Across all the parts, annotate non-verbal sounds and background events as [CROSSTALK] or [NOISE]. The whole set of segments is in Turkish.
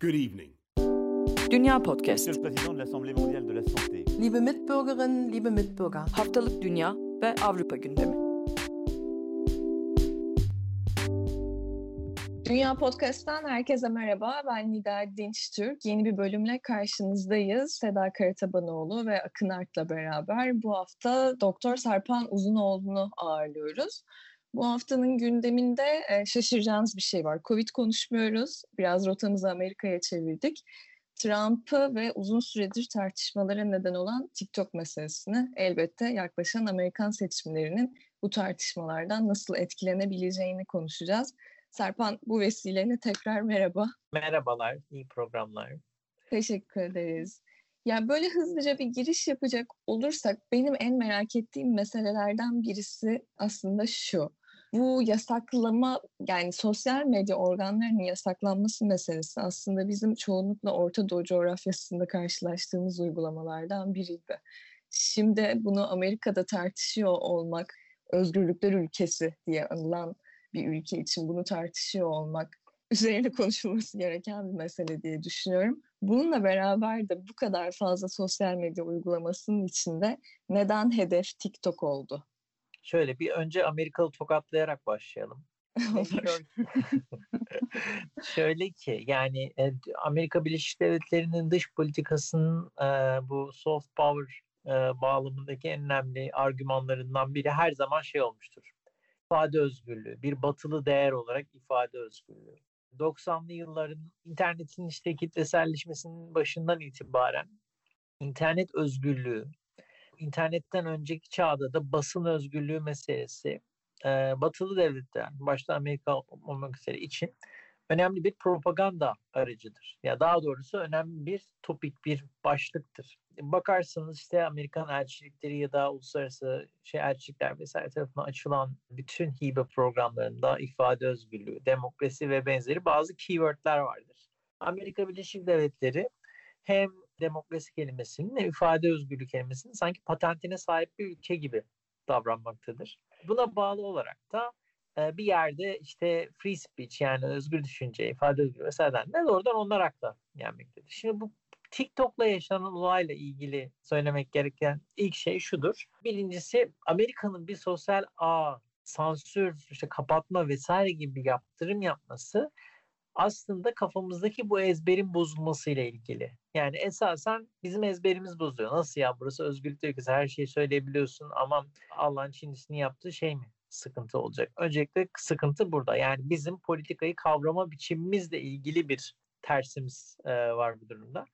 Good evening. Dünya Podcast. Monsieur le Président de l'Assemblée mondiale de la santé. Liebe Mitbürgerinnen, liebe Mitbürger. Haftalık Dünya ve Avrupa gündemi. Dünya Podcast'tan herkese merhaba. Ben Nida Dinçtürk. Yeni bir bölümle karşınızdayız. Seda Karatabanoğlu ve Akın Art'la beraber bu hafta Doktor Sarpan Uzunoğlu'nu ağırlıyoruz. Bu haftanın gündeminde e, şaşıracağınız bir şey var. Covid konuşmuyoruz. Biraz rotamızı Amerika'ya çevirdik. Trump'ı ve uzun süredir tartışmalara neden olan TikTok meselesini elbette yaklaşan Amerikan seçimlerinin bu tartışmalardan nasıl etkilenebileceğini konuşacağız. Serpan bu vesileyle tekrar merhaba. Merhabalar, iyi programlar. Teşekkür ederiz. Yani böyle hızlıca bir giriş yapacak olursak benim en merak ettiğim meselelerden birisi aslında şu. Bu yasaklama yani sosyal medya organlarının yasaklanması meselesi aslında bizim çoğunlukla Orta Doğu coğrafyasında karşılaştığımız uygulamalardan biriydi. Şimdi bunu Amerika'da tartışıyor olmak, özgürlükler ülkesi diye anılan bir ülke için bunu tartışıyor olmak üzerine [LAUGHS] konuşulması gereken bir mesele diye düşünüyorum. Bununla beraber de bu kadar fazla sosyal medya uygulamasının içinde neden hedef TikTok oldu? Şöyle bir önce Amerikalı tokatlayarak başlayalım. [LAUGHS] [LAUGHS] Şöyle ki yani e, Amerika Birleşik Devletleri'nin dış politikasının e, bu soft power e, bağlamındaki en önemli argümanlarından biri her zaman şey olmuştur. İfade özgürlüğü, bir batılı değer olarak ifade özgürlüğü. 90'lı yılların internetin işte kitleselleşmesinin başından itibaren internet özgürlüğü, internetten önceki çağda da basın özgürlüğü meselesi e, batılı devletler, başta Amerika olmak üzere için önemli bir propaganda aracıdır. Ya daha doğrusu önemli bir topik, bir başlıktır. Bakarsınız işte Amerikan elçilikleri ya da uluslararası şey elçilikler vesaire tarafından açılan bütün hibe programlarında ifade özgürlüğü, demokrasi ve benzeri bazı keywordler vardır. Amerika Birleşik Devletleri hem demokrasi kelimesinin ifade özgürlüğü kelimesinin sanki patentine sahip bir ülke gibi davranmaktadır. Buna bağlı olarak da e, bir yerde işte free speech yani özgür düşünce, ifade özgürlüğü vesaire ne oradan onlar akla gelmektedir. Şimdi bu TikTok'la yaşanan olayla ilgili söylemek gereken ilk şey şudur. Birincisi Amerika'nın bir sosyal ağ, sansür, işte kapatma vesaire gibi yaptırım yapması aslında kafamızdaki bu ezberin bozulmasıyla ilgili. Yani esasen bizim ezberimiz bozuyor. Nasıl ya burası özgürlük ülkesi her şeyi söyleyebiliyorsun ama Allah'ın Çinlisini yaptığı şey mi? sıkıntı olacak. Öncelikle sıkıntı burada. Yani bizim politikayı kavrama biçimimizle ilgili bir tersimiz e, var bu durumda.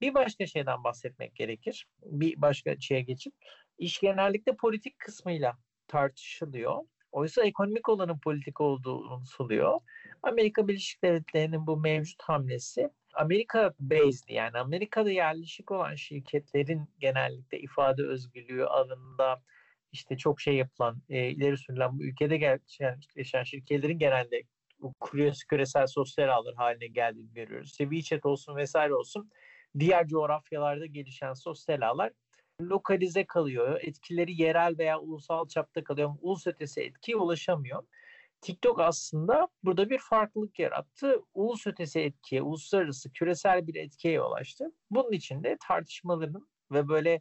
Bir başka şeyden bahsetmek gerekir. Bir başka şeye geçip iş genellikle politik kısmıyla tartışılıyor. Oysa ekonomik olanın politik olduğu unutuluyor. Amerika Birleşik Devletleri'nin bu mevcut hamlesi Amerika based yani Amerika'da yerleşik olan şirketlerin genellikle ifade özgürlüğü alanında işte çok şey yapılan, e, ileri sürülen bu ülkede yaşayan şirketlerin genelde küresel sosyal ağlar haline geldiğini görüyoruz. İşte olsun vesaire olsun diğer coğrafyalarda gelişen sosyal ağlar lokalize kalıyor. Etkileri yerel veya ulusal çapta kalıyor. Ulus ötesi etkiye ulaşamıyor. TikTok aslında burada bir farklılık yarattı. Ulus ötesi etkiye, uluslararası, küresel bir etkiye ulaştı. Bunun için de tartışmaların ve böyle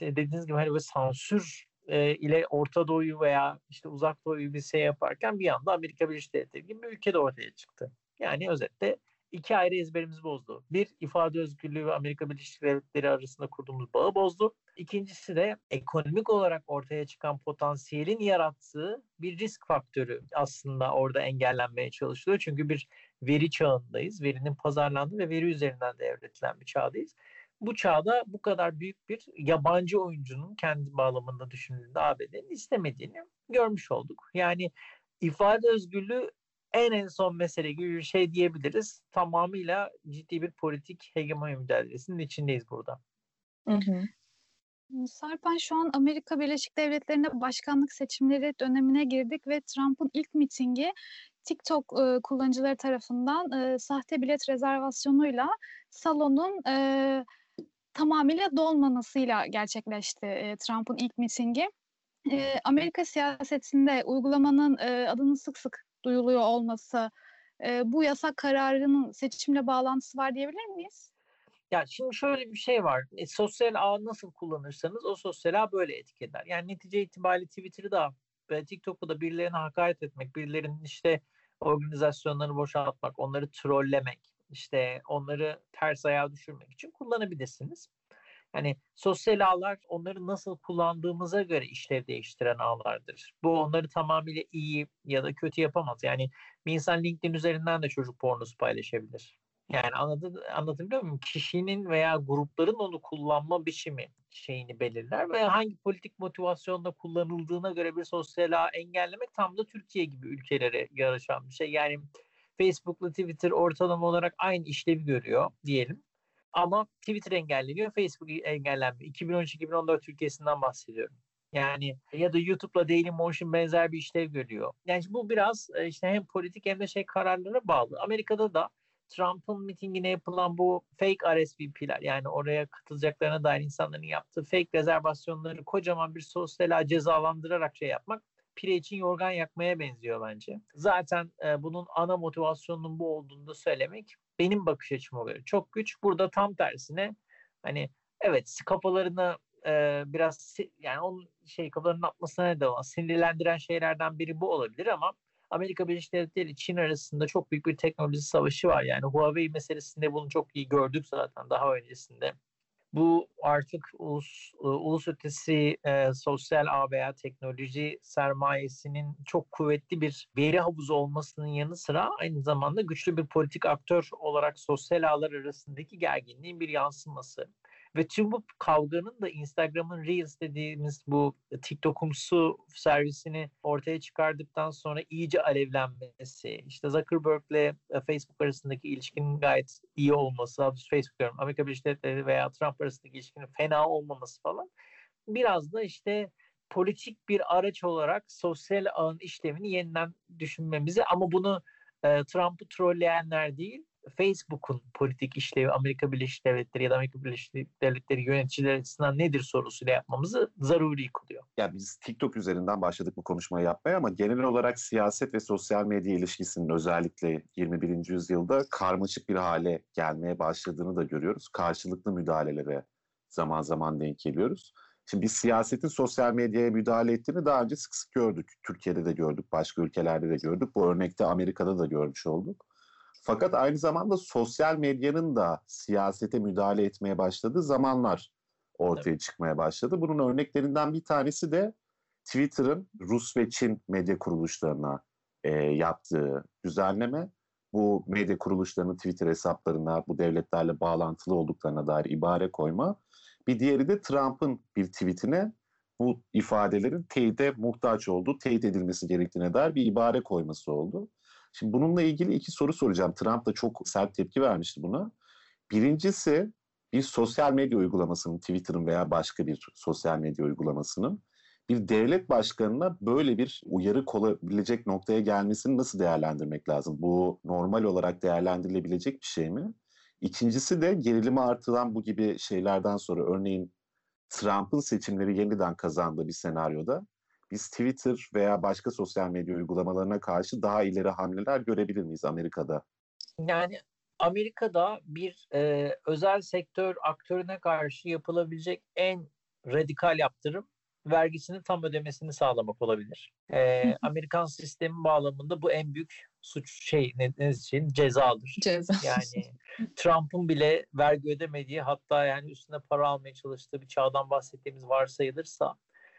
dediğiniz gibi hani böyle sansür e, ile Orta Doğu'yu veya işte Uzak Doğu'yu bir şey yaparken bir anda Amerika Birleşik Devletleri gibi bir ülke de ortaya çıktı. Yani özetle iki ayrı ezberimiz bozdu. Bir, ifade özgürlüğü ve Amerika Birleşik Devletleri arasında kurduğumuz bağı bozdu. İkincisi de ekonomik olarak ortaya çıkan potansiyelin yarattığı bir risk faktörü aslında orada engellenmeye çalışılıyor. Çünkü bir veri çağındayız. Verinin pazarlandığı ve veri üzerinden devretilen bir çağdayız bu çağda bu kadar büyük bir yabancı oyuncunun kendi bağlamında düşünüldüğünde ABD'nin istemediğini görmüş olduk. Yani ifade özgürlüğü en en son mesele gibi bir şey diyebiliriz. Tamamıyla ciddi bir politik hegemonya mücadelesinin içindeyiz burada. Hı hı. Sarpan şu an Amerika Birleşik Devletleri'nde başkanlık seçimleri dönemine girdik ve Trump'ın ilk mitingi TikTok e, kullanıcıları tarafından e, sahte bilet rezervasyonuyla salonun e, tamamıyla dolmanasıyla gerçekleşti e, Trump'ın ilk mitingi. E, Amerika siyasetinde uygulamanın e, adının sık sık duyuluyor olması e, bu yasak kararının seçimle bağlantısı var diyebilir miyiz? Ya şimdi şöyle bir şey var. E, sosyal ağ nasıl kullanırsanız o sosyal ağ böyle etkiler. Yani netice itibariyle Twitter'ı da ve TikTok'u da birilerine hakaret etmek, birilerinin işte organizasyonlarını boşaltmak, onları trollemek, işte onları ters ayağa düşürmek için kullanabilirsiniz. Yani sosyal ağlar onları nasıl kullandığımıza göre işlev değiştiren ağlardır. Bu onları tamamıyla iyi ya da kötü yapamaz. Yani bir insan LinkedIn üzerinden de çocuk pornosu paylaşabilir. Yani anladın, anlatabiliyor muyum? Kişinin veya grupların onu kullanma biçimi şeyini belirler ve hangi politik motivasyonla kullanıldığına göre bir sosyal ağ engellemek tam da Türkiye gibi ülkelere yarışan bir şey. Yani Facebook'la Twitter ortalama olarak aynı işlevi görüyor diyelim. Ama Twitter engelleniyor, Facebook engellenmiyor. 2013-2014 Türkiye'sinden bahsediyorum. Yani ya da YouTube'la Dailymotion benzer bir işlev görüyor. Yani bu biraz e, işte hem politik hem de şey kararlara bağlı. Amerika'da da Trump'ın mitingine yapılan bu fake RSVP'ler yani oraya katılacaklarına dair insanların yaptığı fake rezervasyonları kocaman bir sosyal cezalandırarak şey yapmak pire için yorgan yakmaya benziyor bence. Zaten e, bunun ana motivasyonunun bu olduğunu da söylemek benim bakış açıma göre çok güç. Burada tam tersine hani evet kafalarını e, biraz yani onun şey kafalarının atmasına neden olan sinirlendiren şeylerden biri bu olabilir ama Amerika Birleşik Devletleri Çin arasında çok büyük bir teknoloji savaşı var. Yani Huawei meselesinde bunu çok iyi gördük zaten daha öncesinde. Bu artık ulus, e, ulus ötesi e, sosyal ağ veya teknoloji sermayesinin çok kuvvetli bir veri havuzu olmasının yanı sıra aynı zamanda güçlü bir politik aktör olarak sosyal ağlar arasındaki gerginliğin bir yansıması. Ve tüm bu kavganın da Instagram'ın Reels dediğimiz bu TikTok'umsu servisini ortaya çıkardıktan sonra iyice alevlenmesi, işte Zuckerberg'le e, Facebook arasındaki ilişkinin gayet iyi olması, Facebook diyorum, Amerika Birleşik Devletleri veya Trump arasındaki ilişkinin fena olmaması falan biraz da işte politik bir araç olarak sosyal ağın işlemini yeniden düşünmemizi ama bunu e, Trump'ı trolleyenler değil, Facebook'un politik işlevi Amerika Birleşik Devletleri ya da Amerika Birleşik Devletleri yöneticileri açısından nedir sorusuyla yapmamızı zaruri kılıyor. Ya biz TikTok üzerinden başladık bu konuşmayı yapmaya ama genel olarak siyaset ve sosyal medya ilişkisinin özellikle 21. yüzyılda karmaşık bir hale gelmeye başladığını da görüyoruz. Karşılıklı müdahalelere zaman zaman denk geliyoruz. Şimdi biz siyasetin sosyal medyaya müdahale ettiğini daha önce sık sık gördük. Türkiye'de de gördük, başka ülkelerde de gördük. Bu örnekte Amerika'da da görmüş olduk. Fakat aynı zamanda sosyal medyanın da siyasete müdahale etmeye başladığı zamanlar ortaya evet. çıkmaya başladı. Bunun örneklerinden bir tanesi de Twitter'ın Rus ve Çin medya kuruluşlarına e, yaptığı düzenleme. Bu medya kuruluşlarının Twitter hesaplarına bu devletlerle bağlantılı olduklarına dair ibare koyma. Bir diğeri de Trump'ın bir tweetine bu ifadelerin teyide muhtaç olduğu, teyit edilmesi gerektiğine dair bir ibare koyması oldu. Şimdi bununla ilgili iki soru soracağım. Trump da çok sert tepki vermişti buna. Birincisi bir sosyal medya uygulamasının, Twitter'ın veya başka bir sosyal medya uygulamasının bir devlet başkanına böyle bir uyarı kolabilecek noktaya gelmesini nasıl değerlendirmek lazım? Bu normal olarak değerlendirilebilecek bir şey mi? İkincisi de gerilimi artıran bu gibi şeylerden sonra örneğin Trump'ın seçimleri yeniden kazandığı bir senaryoda biz Twitter veya başka sosyal medya uygulamalarına karşı daha ileri hamleler görebilir miyiz Amerika'da? Yani Amerika'da bir e, özel sektör aktörüne karşı yapılabilecek en radikal yaptırım vergisini tam ödemesini sağlamak olabilir. E, Amerikan sistemi bağlamında bu en büyük suç şey ne, ne için cezadır. Ceza. Yani [LAUGHS] Trump'ın bile vergi ödemediği hatta yani üstüne para almaya çalıştığı bir çağdan bahsettiğimiz varsayılırsa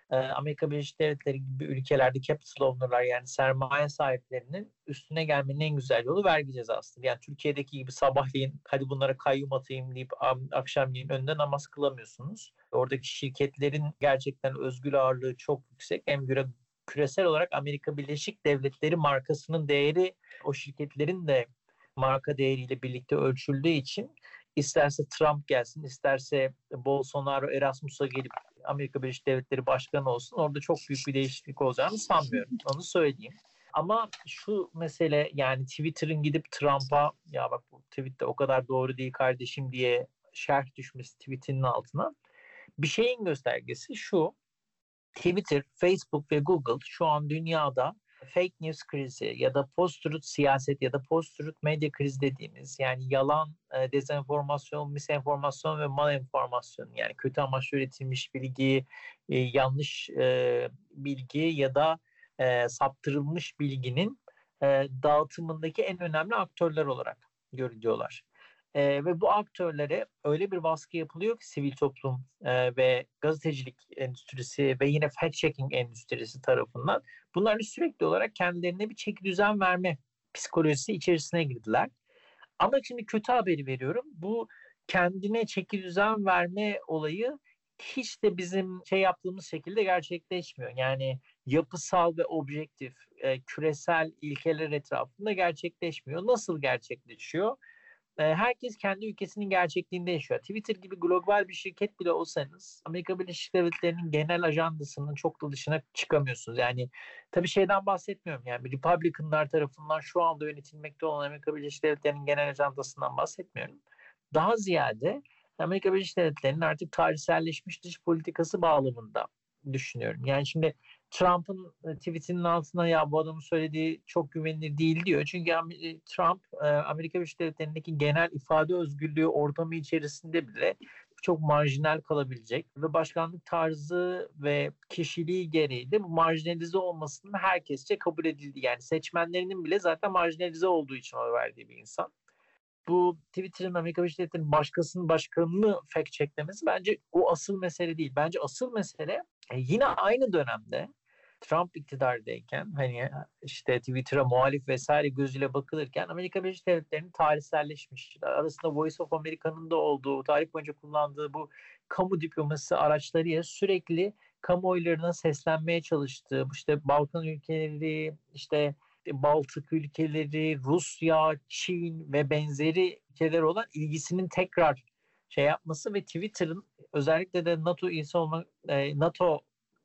Amerika Birleşik Devletleri gibi ülkelerde capital owner'lar yani sermaye sahiplerinin üstüne gelmenin en güzel yolu vergi cezasıdır. Yani Türkiye'deki gibi sabahleyin hadi bunlara kayyum atayım deyip akşamleyin önünde namaz kılamıyorsunuz. Oradaki şirketlerin gerçekten özgür ağırlığı çok yüksek. Hem göre küresel olarak Amerika Birleşik Devletleri markasının değeri o şirketlerin de marka değeriyle birlikte ölçüldüğü için isterse Trump gelsin, isterse Bolsonaro Erasmus'a gelip Amerika Birleşik Devletleri Başkanı olsun orada çok büyük bir değişiklik olacağını sanmıyorum. [LAUGHS] Onu söyleyeyim. Ama şu mesele yani Twitter'ın gidip Trump'a ya bak bu tweet de o kadar doğru değil kardeşim diye şerh düşmesi tweetinin altına bir şeyin göstergesi şu Twitter, Facebook ve Google şu an dünyada fake news krizi ya da post-truth siyaset ya da post-truth medya krizi dediğimiz yani yalan, e, dezenformasyon, misenformasyon ve malenformasyon yani kötü amaçlı üretilmiş bilgi, e, yanlış e, bilgi ya da e, saptırılmış bilginin e, dağıtımındaki en önemli aktörler olarak görülüyorlar. E, ve bu aktörlere öyle bir baskı yapılıyor ki sivil toplum e, ve gazetecilik endüstrisi ve yine fact checking endüstrisi tarafından bunların sürekli olarak kendilerine bir çeki düzen verme psikolojisi içerisine girdiler. Ama şimdi kötü haberi veriyorum. Bu kendine çeki düzen verme olayı hiç de bizim şey yaptığımız şekilde gerçekleşmiyor. Yani yapısal ve objektif, e, küresel ilkeler etrafında gerçekleşmiyor. Nasıl gerçekleşiyor? Herkes kendi ülkesinin gerçekliğinde yaşıyor. Twitter gibi global bir şirket bile olsanız Amerika Birleşik Devletleri'nin genel ajandasının çok da dışına çıkamıyorsunuz. Yani tabii şeyden bahsetmiyorum. Yani Republicanlar tarafından şu anda yönetilmekte olan Amerika Birleşik Devletleri'nin genel ajandasından bahsetmiyorum. Daha ziyade Amerika Birleşik Devletleri'nin artık tarihselleşmiş dış politikası bağlamında düşünüyorum. Yani şimdi Trump'ın e, tweetinin altına ya bu adamın söylediği çok güvenilir değil diyor. Çünkü e, Trump e, Amerika Birleşik Devletleri'ndeki genel ifade özgürlüğü ortamı içerisinde bile çok marjinal kalabilecek ve başkanlık tarzı ve kişiliği gereği de bu marjinalize olmasının herkesçe kabul edildi. Yani seçmenlerinin bile zaten marjinalize olduğu için oy verdiği bir insan. Bu Twitter'ın Amerika Birleşik Devletleri'nin başkasının başkanını fact checklemesi bence o asıl mesele değil. Bence asıl mesele yine aynı dönemde Trump iktidardayken hani işte Twitter'a muhalif vesaire gözüyle bakılırken Amerika Birleşik Devletleri'nin tarihselleşmiş. Arasında Voice of America'nın da olduğu, tarih boyunca kullandığı bu kamu diplomasi araçlarıyla sürekli kamuoylarına seslenmeye çalıştığı, işte Balkan ülkeleri, işte Baltık ülkeleri, Rusya, Çin ve benzeri ülkeler olan ilgisinin tekrar şey yapması ve Twitter'ın özellikle de NATO üyesi olma, NATO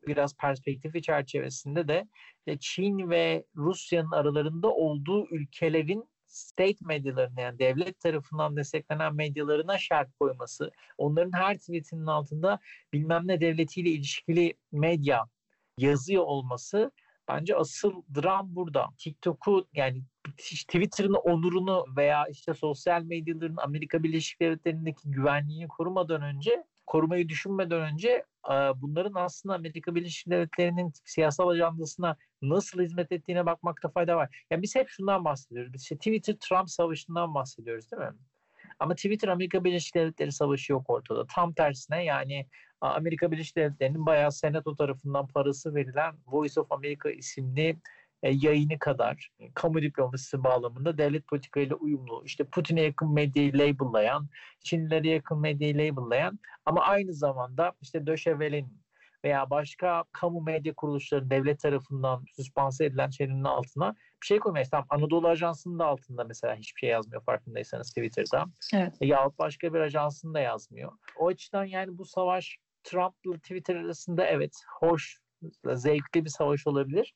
biraz perspektifi çerçevesinde de e, Çin ve Rusya'nın aralarında olduğu ülkelerin state medyalarına yani devlet tarafından desteklenen medyalarına şart koyması, onların her tweetinin altında bilmem ne devletiyle ilişkili medya yazıyor olması bence asıl dram burada. TikTok'u yani Twitter'ın onurunu veya işte sosyal medyaların Amerika Birleşik Devletleri'ndeki güvenliğini korumadan önce korumayı düşünmeden önce bunların aslında Amerika Birleşik Devletleri'nin siyasal ajandasına nasıl hizmet ettiğine bakmakta fayda var. Yani biz hep şundan bahsediyoruz. Biz işte Twitter-Trump savaşından bahsediyoruz değil mi? Ama Twitter Amerika Birleşik Devletleri savaşı yok ortada. Tam tersine yani Amerika Birleşik Devletleri'nin bayağı senato tarafından parası verilen Voice of America isimli e, yayını kadar kamu diplomasisi bağlamında devlet politikayla uyumlu, işte Putin'e yakın medyayı label'layan, Çinlilere yakın medyayı label'layan ama aynı zamanda işte Döşevel'in veya başka kamu medya kuruluşları devlet tarafından süspanse edilen şeylerin altına bir şey koymayız. Tamam Anadolu Ajansı'nın da altında mesela hiçbir şey yazmıyor farkındaysanız Twitter'da. Evet. Yahut başka bir ajansın da yazmıyor. O açıdan yani bu savaş Trump'la Twitter arasında evet hoş, zevkli bir savaş olabilir.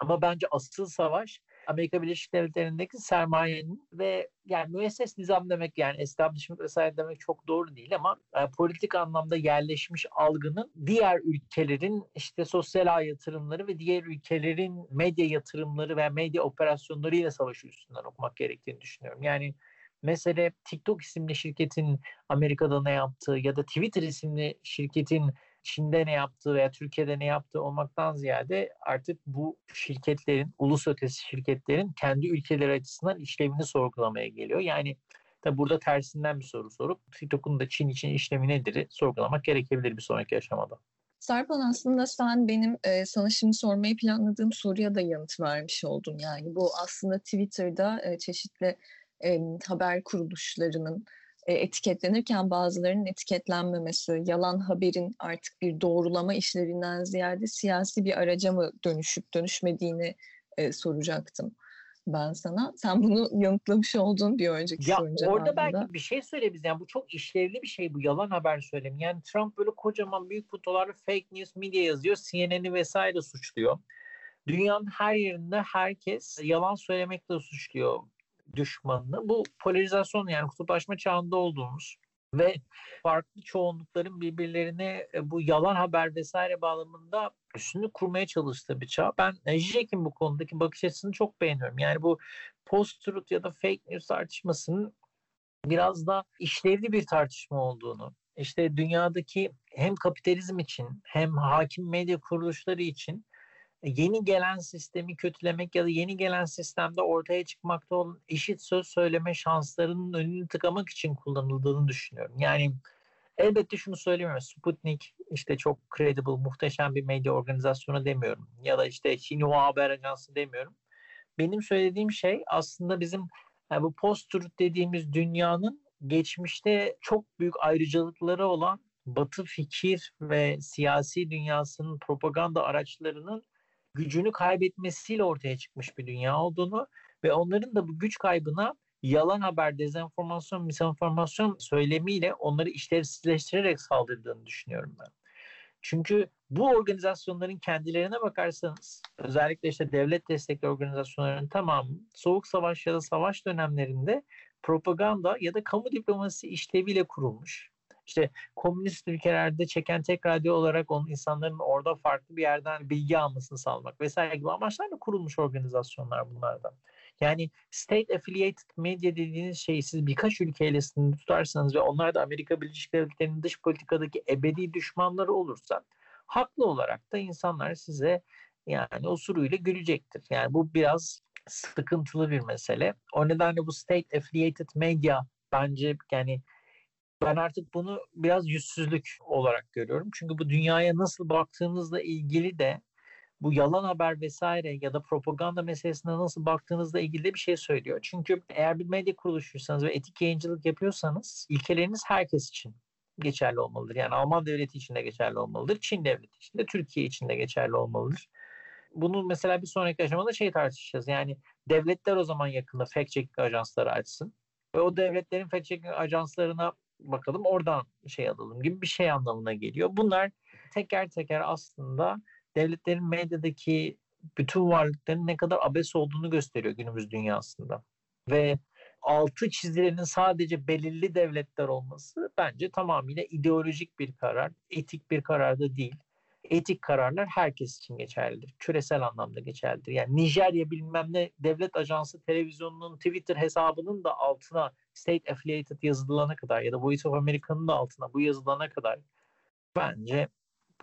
Ama bence asıl savaş Amerika Birleşik Devletleri'ndeki sermayenin ve yani müesses nizam demek yani establishment vesaire demek çok doğru değil ama e, politik anlamda yerleşmiş algının diğer ülkelerin işte sosyal ağ yatırımları ve diğer ülkelerin medya yatırımları ve medya operasyonlarıyla savaşı üstünden okumak gerektiğini düşünüyorum. Yani mesele TikTok isimli şirketin Amerika'da ne yaptığı ya da Twitter isimli şirketin Çin'de ne yaptığı veya Türkiye'de ne yaptığı olmaktan ziyade artık bu şirketlerin, ulus ötesi şirketlerin kendi ülkeleri açısından işlevini sorgulamaya geliyor. Yani tabi burada tersinden bir soru sorup TikTok'un da Çin için işlemi nedir sorgulamak gerekebilir bir sonraki aşamada. Sarpan aslında sen benim e, sana şimdi sormayı planladığım soruya da yanıt vermiş oldun. Yani bu aslında Twitter'da e, çeşitli e, haber kuruluşlarının e, etiketlenirken bazılarının etiketlenmemesi, yalan haberin artık bir doğrulama işlerinden ziyade siyasi bir araca mı dönüşüp dönüşmediğini e, soracaktım ben sana. Sen bunu yanıtlamış oldun bir önceki ya, sorun Orada belki bir şey söyleyebiliriz. Yani bu çok işlevli bir şey bu yalan haber söylemi. Yani Trump böyle kocaman büyük fotoğraflı fake news media yazıyor. CNN'i vesaire suçluyor. Dünyanın her yerinde herkes yalan söylemekle suçluyor düşmanını. Bu polarizasyon yani kutuplaşma çağında olduğumuz ve farklı çoğunlukların birbirlerine e, bu yalan haber vesaire bağlamında üstünü kurmaya çalıştığı bir çağ. Ben Zizek'in bu konudaki bakış açısını çok beğeniyorum. Yani bu post-truth ya da fake news tartışmasının biraz da işlevli bir tartışma olduğunu, işte dünyadaki hem kapitalizm için hem hakim medya kuruluşları için yeni gelen sistemi kötülemek ya da yeni gelen sistemde ortaya çıkmakta olan eşit söz söyleme şanslarının önünü tıkamak için kullanıldığını düşünüyorum. Yani elbette şunu söylemiyorum. Sputnik işte çok credible, muhteşem bir medya organizasyonu demiyorum. Ya da işte Xinhua Haber Ajansı demiyorum. Benim söylediğim şey aslında bizim yani bu post-truth dediğimiz dünyanın geçmişte çok büyük ayrıcalıkları olan Batı fikir ve siyasi dünyasının propaganda araçlarının gücünü kaybetmesiyle ortaya çıkmış bir dünya olduğunu ve onların da bu güç kaybına yalan haber, dezenformasyon, misinformasyon söylemiyle onları işlevsizleştirerek saldırdığını düşünüyorum ben. Çünkü bu organizasyonların kendilerine bakarsanız özellikle işte devlet destekli organizasyonların tamamı soğuk savaş ya da savaş dönemlerinde propaganda ya da kamu diplomasi işleviyle kurulmuş. İşte komünist ülkelerde çeken tek radyo olarak onun insanların orada farklı bir yerden bilgi almasını sağlamak vesaire gibi amaçlarla kurulmuş organizasyonlar bunlardan. Yani state affiliated media dediğiniz şeyi siz birkaç ülkeyle sınırlı tutarsanız ve onlar da Amerika Birleşik Devletleri'nin dış politikadaki ebedi düşmanları olursa haklı olarak da insanlar size yani osuruyla gülecektir. Yani bu biraz sıkıntılı bir mesele. O nedenle bu state affiliated media bence yani ben artık bunu biraz yüzsüzlük olarak görüyorum. Çünkü bu dünyaya nasıl baktığınızla ilgili de bu yalan haber vesaire ya da propaganda meselesine nasıl baktığınızla ilgili de bir şey söylüyor. Çünkü eğer bir medya kuruluşuysanız ve etik yayıncılık yapıyorsanız ilkeleriniz herkes için geçerli olmalıdır. Yani Alman devleti için de geçerli olmalıdır. Çin devleti için de Türkiye için de geçerli olmalıdır. Bunu mesela bir sonraki aşamada şey tartışacağız. Yani devletler o zaman yakında fact checking ajansları açsın. Ve o devletlerin fact checking ajanslarına bakalım oradan şey alalım gibi bir şey anlamına geliyor. Bunlar teker teker aslında devletlerin medyadaki bütün varlıkların ne kadar abes olduğunu gösteriyor günümüz dünyasında. Ve altı çizilenin sadece belirli devletler olması bence tamamıyla ideolojik bir karar, etik bir karar da değil. Etik kararlar herkes için geçerlidir. Küresel anlamda geçerlidir. Yani Nijerya bilmem ne devlet ajansı televizyonunun Twitter hesabının da altına state affiliated yazılana kadar ya da Voice of America'nın da altına bu yazılana kadar bence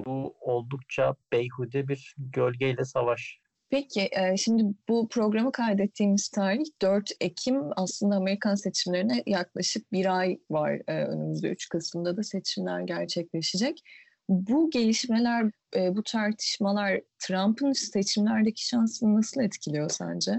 bu oldukça beyhude bir gölgeyle savaş. Peki şimdi bu programı kaydettiğimiz tarih 4 Ekim aslında Amerikan seçimlerine yaklaşık bir ay var önümüzde 3 Kasım'da da seçimler gerçekleşecek. Bu gelişmeler, bu tartışmalar Trump'ın seçimlerdeki şansını nasıl etkiliyor sence?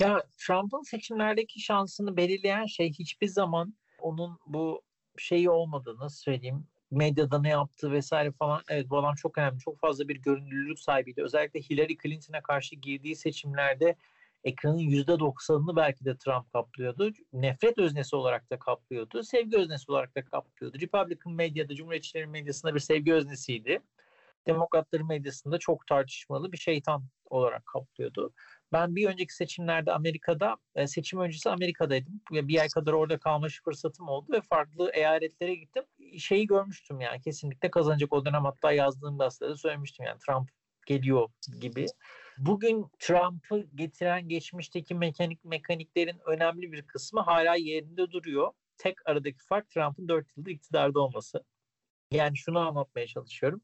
Ya Trump'ın seçimlerdeki şansını belirleyen şey hiçbir zaman onun bu şeyi olmadı söyleyeyim medyada ne yaptığı vesaire falan evet bu adam çok önemli çok fazla bir görünürlülük sahibiydi özellikle Hillary Clinton'a karşı girdiği seçimlerde ekranın %90'ını belki de Trump kaplıyordu. Nefret öznesi olarak da kaplıyordu. Sevgi öznesi olarak da kaplıyordu. Republican medyada, Cumhuriyetçilerin medyasında bir sevgi öznesiydi. Demokratların medyasında çok tartışmalı bir şeytan olarak kaplıyordu. Ben bir önceki seçimlerde Amerika'da, e, seçim öncesi Amerika'daydım. Bir ay kadar orada kalmış fırsatım oldu ve farklı eyaletlere gittim. Şeyi görmüştüm yani kesinlikle kazanacak o dönem hatta yazdığım gazetede söylemiştim yani Trump geliyor gibi. Bugün Trump'ı getiren geçmişteki mekanik mekaniklerin önemli bir kısmı hala yerinde duruyor. Tek aradaki fark Trump'ın 4 yıldır iktidarda olması. Yani şunu anlatmaya çalışıyorum.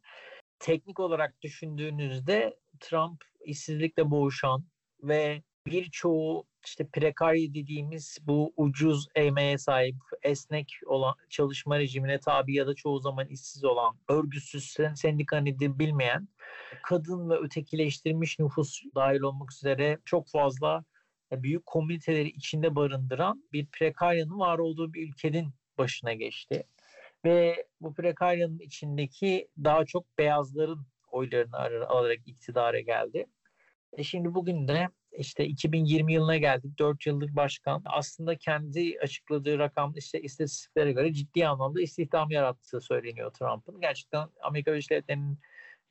Teknik olarak düşündüğünüzde Trump işsizlikle boğuşan, ve birçoğu işte prekarya dediğimiz bu ucuz emeğe sahip, esnek olan çalışma rejimine tabi ya da çoğu zaman işsiz olan, örgütsüz, sendika nedir bilmeyen, kadın ve ötekileştirilmiş nüfus dahil olmak üzere çok fazla e, büyük komüniteleri içinde barındıran bir prekaryanın var olduğu bir ülkenin başına geçti. Ve bu prekaryanın içindeki daha çok beyazların oylarını alarak iktidara geldi. E şimdi bugün de işte 2020 yılına geldik. 4 yıllık başkan. Aslında kendi açıkladığı rakam işte istatistiklere göre ciddi anlamda istihdam yarattığı söyleniyor Trump'ın. Gerçekten Amerika Birleşik Devletleri'nin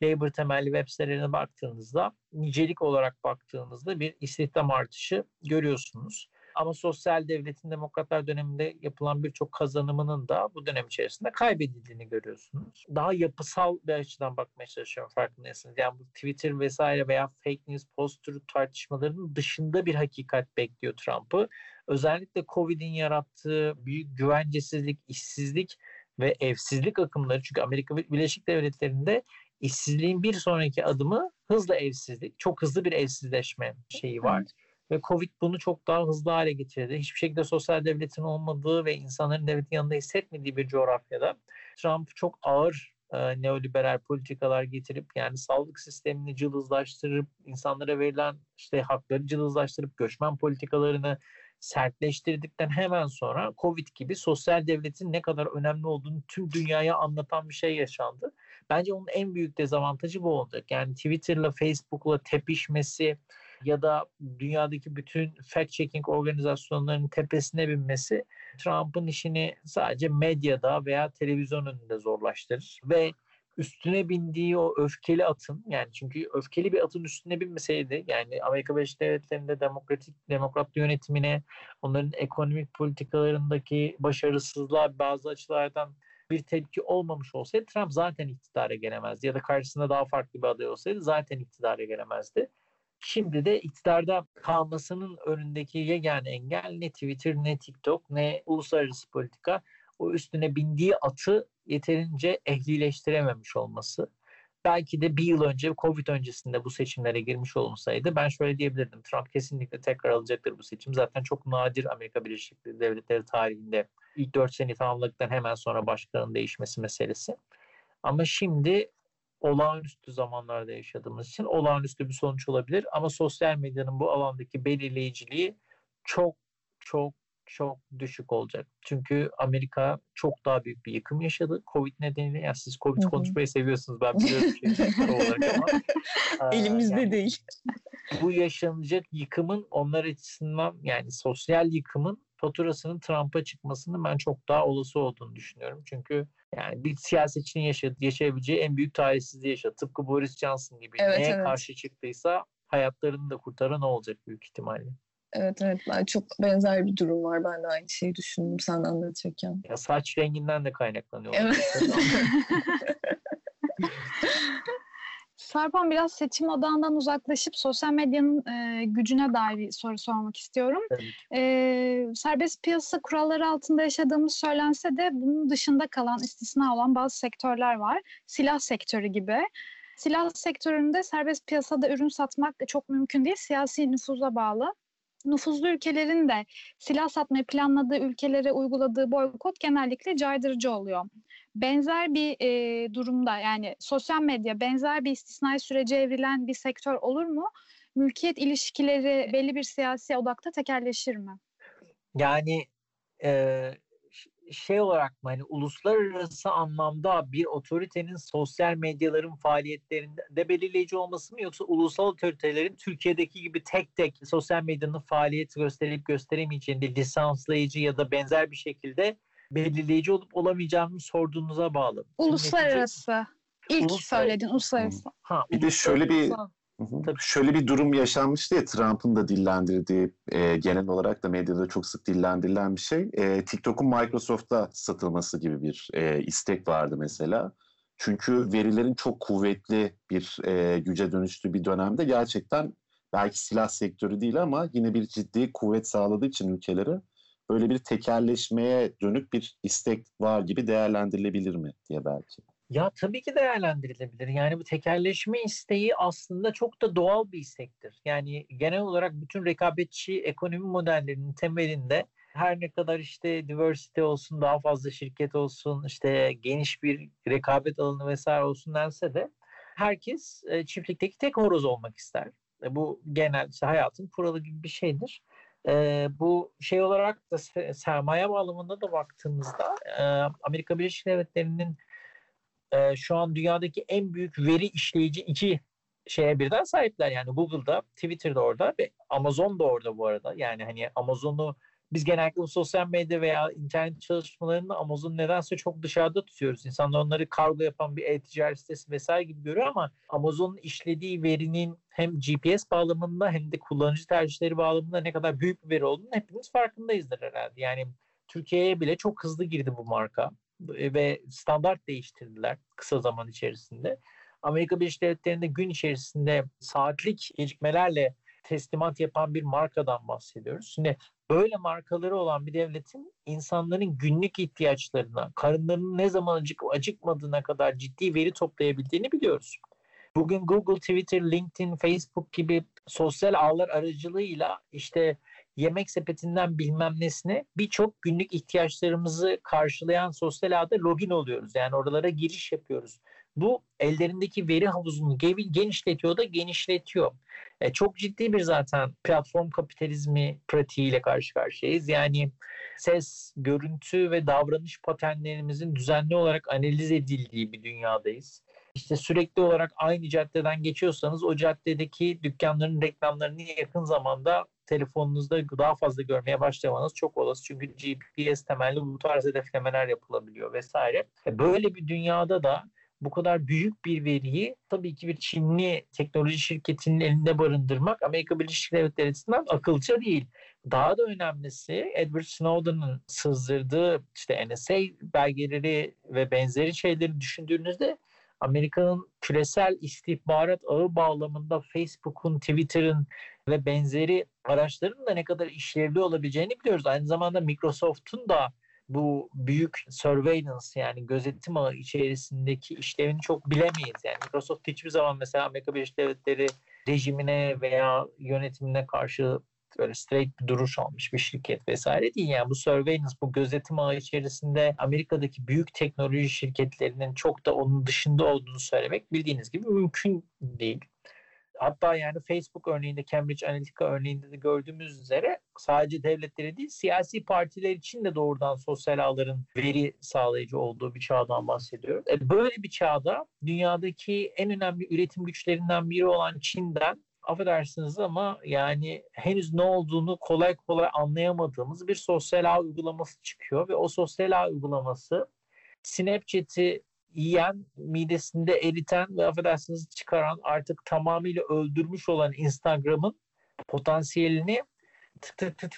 labor temelli web sitelerine baktığınızda nicelik olarak baktığınızda bir istihdam artışı görüyorsunuz. Ama sosyal devletin demokratlar döneminde yapılan birçok kazanımının da bu dönem içerisinde kaybedildiğini görüyorsunuz. Daha yapısal bir açıdan bakmaya çalışıyorum farkındaysanız. Yani bu Twitter vesaire veya fake news, post tartışmalarının dışında bir hakikat bekliyor Trump'ı. Özellikle Covid'in yarattığı büyük güvencesizlik, işsizlik ve evsizlik akımları çünkü Amerika Birleşik Devletleri'nde işsizliğin bir sonraki adımı hızla evsizlik. Çok hızlı bir evsizleşme şeyi var. Evet. Ve Covid bunu çok daha hızlı hale getirdi. Hiçbir şekilde sosyal devletin olmadığı ve insanların devletin yanında hissetmediği bir coğrafyada Trump çok ağır e, neoliberal politikalar getirip yani sağlık sistemini cılızlaştırıp insanlara verilen işte hakları cılızlaştırıp göçmen politikalarını sertleştirdikten hemen sonra Covid gibi sosyal devletin ne kadar önemli olduğunu tüm dünyaya anlatan bir şey yaşandı. Bence onun en büyük dezavantajı bu olacak. Yani Twitter'la, Facebook'la tepişmesi ya da dünyadaki bütün fact-checking organizasyonlarının tepesine binmesi Trump'ın işini sadece medyada veya televizyon önünde zorlaştırır ve üstüne bindiği o öfkeli atın yani çünkü öfkeli bir atın üstüne binmeseydi yani Amerika Birleşik Devletleri'nde demokratik demokrat yönetimine onların ekonomik politikalarındaki başarısızlığa bazı açılardan bir tepki olmamış olsaydı Trump zaten iktidara gelemezdi ya da karşısında daha farklı bir aday olsaydı zaten iktidara gelemezdi. Şimdi de iktidarda kalmasının önündeki yegane engel ne Twitter ne TikTok ne uluslararası politika o üstüne bindiği atı yeterince ehlileştirememiş olması. Belki de bir yıl önce Covid öncesinde bu seçimlere girmiş olsaydı ben şöyle diyebilirdim. Trump kesinlikle tekrar alacaktır bu seçim. Zaten çok nadir Amerika Birleşik Devletleri tarihinde ilk dört sene tamamladıktan hemen sonra başkanın değişmesi meselesi. Ama şimdi olağanüstü zamanlarda yaşadığımız için olağanüstü bir sonuç olabilir. Ama sosyal medyanın bu alandaki belirleyiciliği çok çok çok düşük olacak. Çünkü Amerika çok daha büyük bir yıkım yaşadı. Covid nedeniyle. Yani siz Covid Hı-hı. konuşmayı seviyorsunuz. Ben biliyorum şey [LAUGHS] olarak ama. [LAUGHS] Elimizde yani, değil. Bu yaşanacak yıkımın onlar açısından yani sosyal yıkımın faturasının Trump'a çıkmasının ben çok daha olası olduğunu düşünüyorum. Çünkü yani bir siyasetçinin yaşadığı, yaşayabileceği en büyük talihsizliği yaşadı. Tıpkı Boris Johnson gibi. Evet, Neye evet. karşı çıktıysa hayatlarını da kurtaran o olacak büyük ihtimalle. Evet evet ben çok benzer bir durum var. Ben de aynı şeyi düşündüm sen anlatırken. Ya saç renginden de kaynaklanıyor. Evet. [LAUGHS] Sarpan biraz seçim odağından uzaklaşıp sosyal medyanın e, gücüne dair bir soru sormak istiyorum. E, serbest piyasa kuralları altında yaşadığımız söylense de bunun dışında kalan, istisna olan bazı sektörler var. Silah sektörü gibi. Silah sektöründe serbest piyasada ürün satmak çok mümkün değil. Siyasi nüfuza bağlı nüfuzlu ülkelerin de silah satmayı planladığı ülkelere uyguladığı boykot genellikle caydırıcı oluyor. Benzer bir e, durumda yani sosyal medya benzer bir istisnai sürece evrilen bir sektör olur mu? Mülkiyet ilişkileri belli bir siyasi odakta tekerleşir mi? Yani e, şey olarak mı hani uluslararası anlamda bir otoritenin sosyal medyaların faaliyetlerinde belirleyici olması mı yoksa ulusal otoritelerin Türkiye'deki gibi tek tek sosyal medyanın faaliyet gösterip gösteremeyeceğini lisanslayıcı ya da benzer bir şekilde belirleyici olup olamayacağını sorduğunuza bağlı. Uluslararası. İlk uluslararası. söyledin uluslararası. Ha, bir de şöyle bir Tabii. Şöyle bir durum yaşanmıştı ya Trump'ın da dillendirdiği e, genel olarak da medyada çok sık dillendirilen bir şey. E, TikTok'un Microsoft'a satılması gibi bir e, istek vardı mesela. Çünkü verilerin çok kuvvetli bir e, güce dönüştüğü bir dönemde gerçekten belki silah sektörü değil ama yine bir ciddi kuvvet sağladığı için ülkelere böyle bir tekerleşmeye dönük bir istek var gibi değerlendirilebilir mi diye belki. Ya tabii ki değerlendirilebilir. Yani bu tekerleşme isteği aslında çok da doğal bir istektir. Yani genel olarak bütün rekabetçi ekonomi modellerinin temelinde her ne kadar işte diversity olsun, daha fazla şirket olsun, işte geniş bir rekabet alanı vesaire olsun dense de herkes e, çiftlikteki tek horoz olmak ister. E, bu genel işte hayatın kuralı gibi bir şeydir. E, bu şey olarak da sermaye bağlamında da baktığımızda Amerika Birleşik Devletleri'nin e, şu an dünyadaki en büyük veri işleyici iki şeye birden sahipler. Yani Google'da, Twitter'da orada ve Amazon da orada bu arada. Yani hani Amazon'u biz genellikle sosyal medya veya internet çalışmalarını Amazon nedense çok dışarıda tutuyoruz. İnsanlar onları kargo yapan bir e-ticaret sitesi vesaire gibi görüyor ama Amazon'un işlediği verinin hem GPS bağlamında hem de kullanıcı tercihleri bağlamında ne kadar büyük bir veri olduğunu hepimiz farkındayızdır herhalde. Yani Türkiye'ye bile çok hızlı girdi bu marka ve standart değiştirdiler kısa zaman içerisinde. Amerika Birleşik Devletleri'nde gün içerisinde saatlik gecikmelerle teslimat yapan bir markadan bahsediyoruz. Şimdi böyle markaları olan bir devletin insanların günlük ihtiyaçlarına, karınlarının ne zaman acık acıkmadığına kadar ciddi veri toplayabildiğini biliyoruz. Bugün Google, Twitter, LinkedIn, Facebook gibi sosyal ağlar aracılığıyla işte yemek sepetinden bilmem nesine birçok günlük ihtiyaçlarımızı karşılayan sosyal ağda login oluyoruz. Yani oralara giriş yapıyoruz. Bu ellerindeki veri havuzunu genişletiyor da genişletiyor. E, çok ciddi bir zaten platform kapitalizmi pratiğiyle karşı karşıyayız. Yani ses, görüntü ve davranış paternlerimizin düzenli olarak analiz edildiği bir dünyadayız. İşte sürekli olarak aynı caddeden geçiyorsanız o caddedeki dükkanların reklamlarını yakın zamanda telefonunuzda daha fazla görmeye başlamanız çok olası. Çünkü GPS temelli bu tarz hedeflemeler yapılabiliyor vesaire. E, böyle bir dünyada da bu kadar büyük bir veriyi tabii ki bir Çinli teknoloji şirketinin elinde barındırmak Amerika Birleşik Devletleri açısından akılcı değil. Daha da önemlisi Edward Snowden'ın sızdırdığı işte NSA belgeleri ve benzeri şeyleri düşündüğünüzde Amerika'nın küresel istihbarat ağı bağlamında Facebook'un, Twitter'ın ve benzeri araçların da ne kadar işlevli olabileceğini biliyoruz. Aynı zamanda Microsoft'un da bu büyük surveillance yani gözetim ağı içerisindeki işlevini çok bilemeyiz. Yani Microsoft hiçbir zaman mesela Amerika Birleşik Devletleri rejimine veya yönetimine karşı böyle straight bir duruş almış bir şirket vesaire değil. Yani bu surveillance, bu gözetim ağı içerisinde Amerika'daki büyük teknoloji şirketlerinin çok da onun dışında olduğunu söylemek bildiğiniz gibi mümkün değil. Hatta yani Facebook örneğinde, Cambridge Analytica örneğinde de gördüğümüz üzere sadece devletleri değil, siyasi partiler için de doğrudan sosyal ağların veri sağlayıcı olduğu bir çağdan bahsediyoruz. E böyle bir çağda dünyadaki en önemli üretim güçlerinden biri olan Çin'den affedersiniz ama yani henüz ne olduğunu kolay kolay anlayamadığımız bir sosyal ağ uygulaması çıkıyor ve o sosyal ağ uygulaması Snapchat'i yiyen, midesinde eriten ve affedersiniz çıkaran artık tamamıyla öldürmüş olan Instagram'ın potansiyelini tık tık tık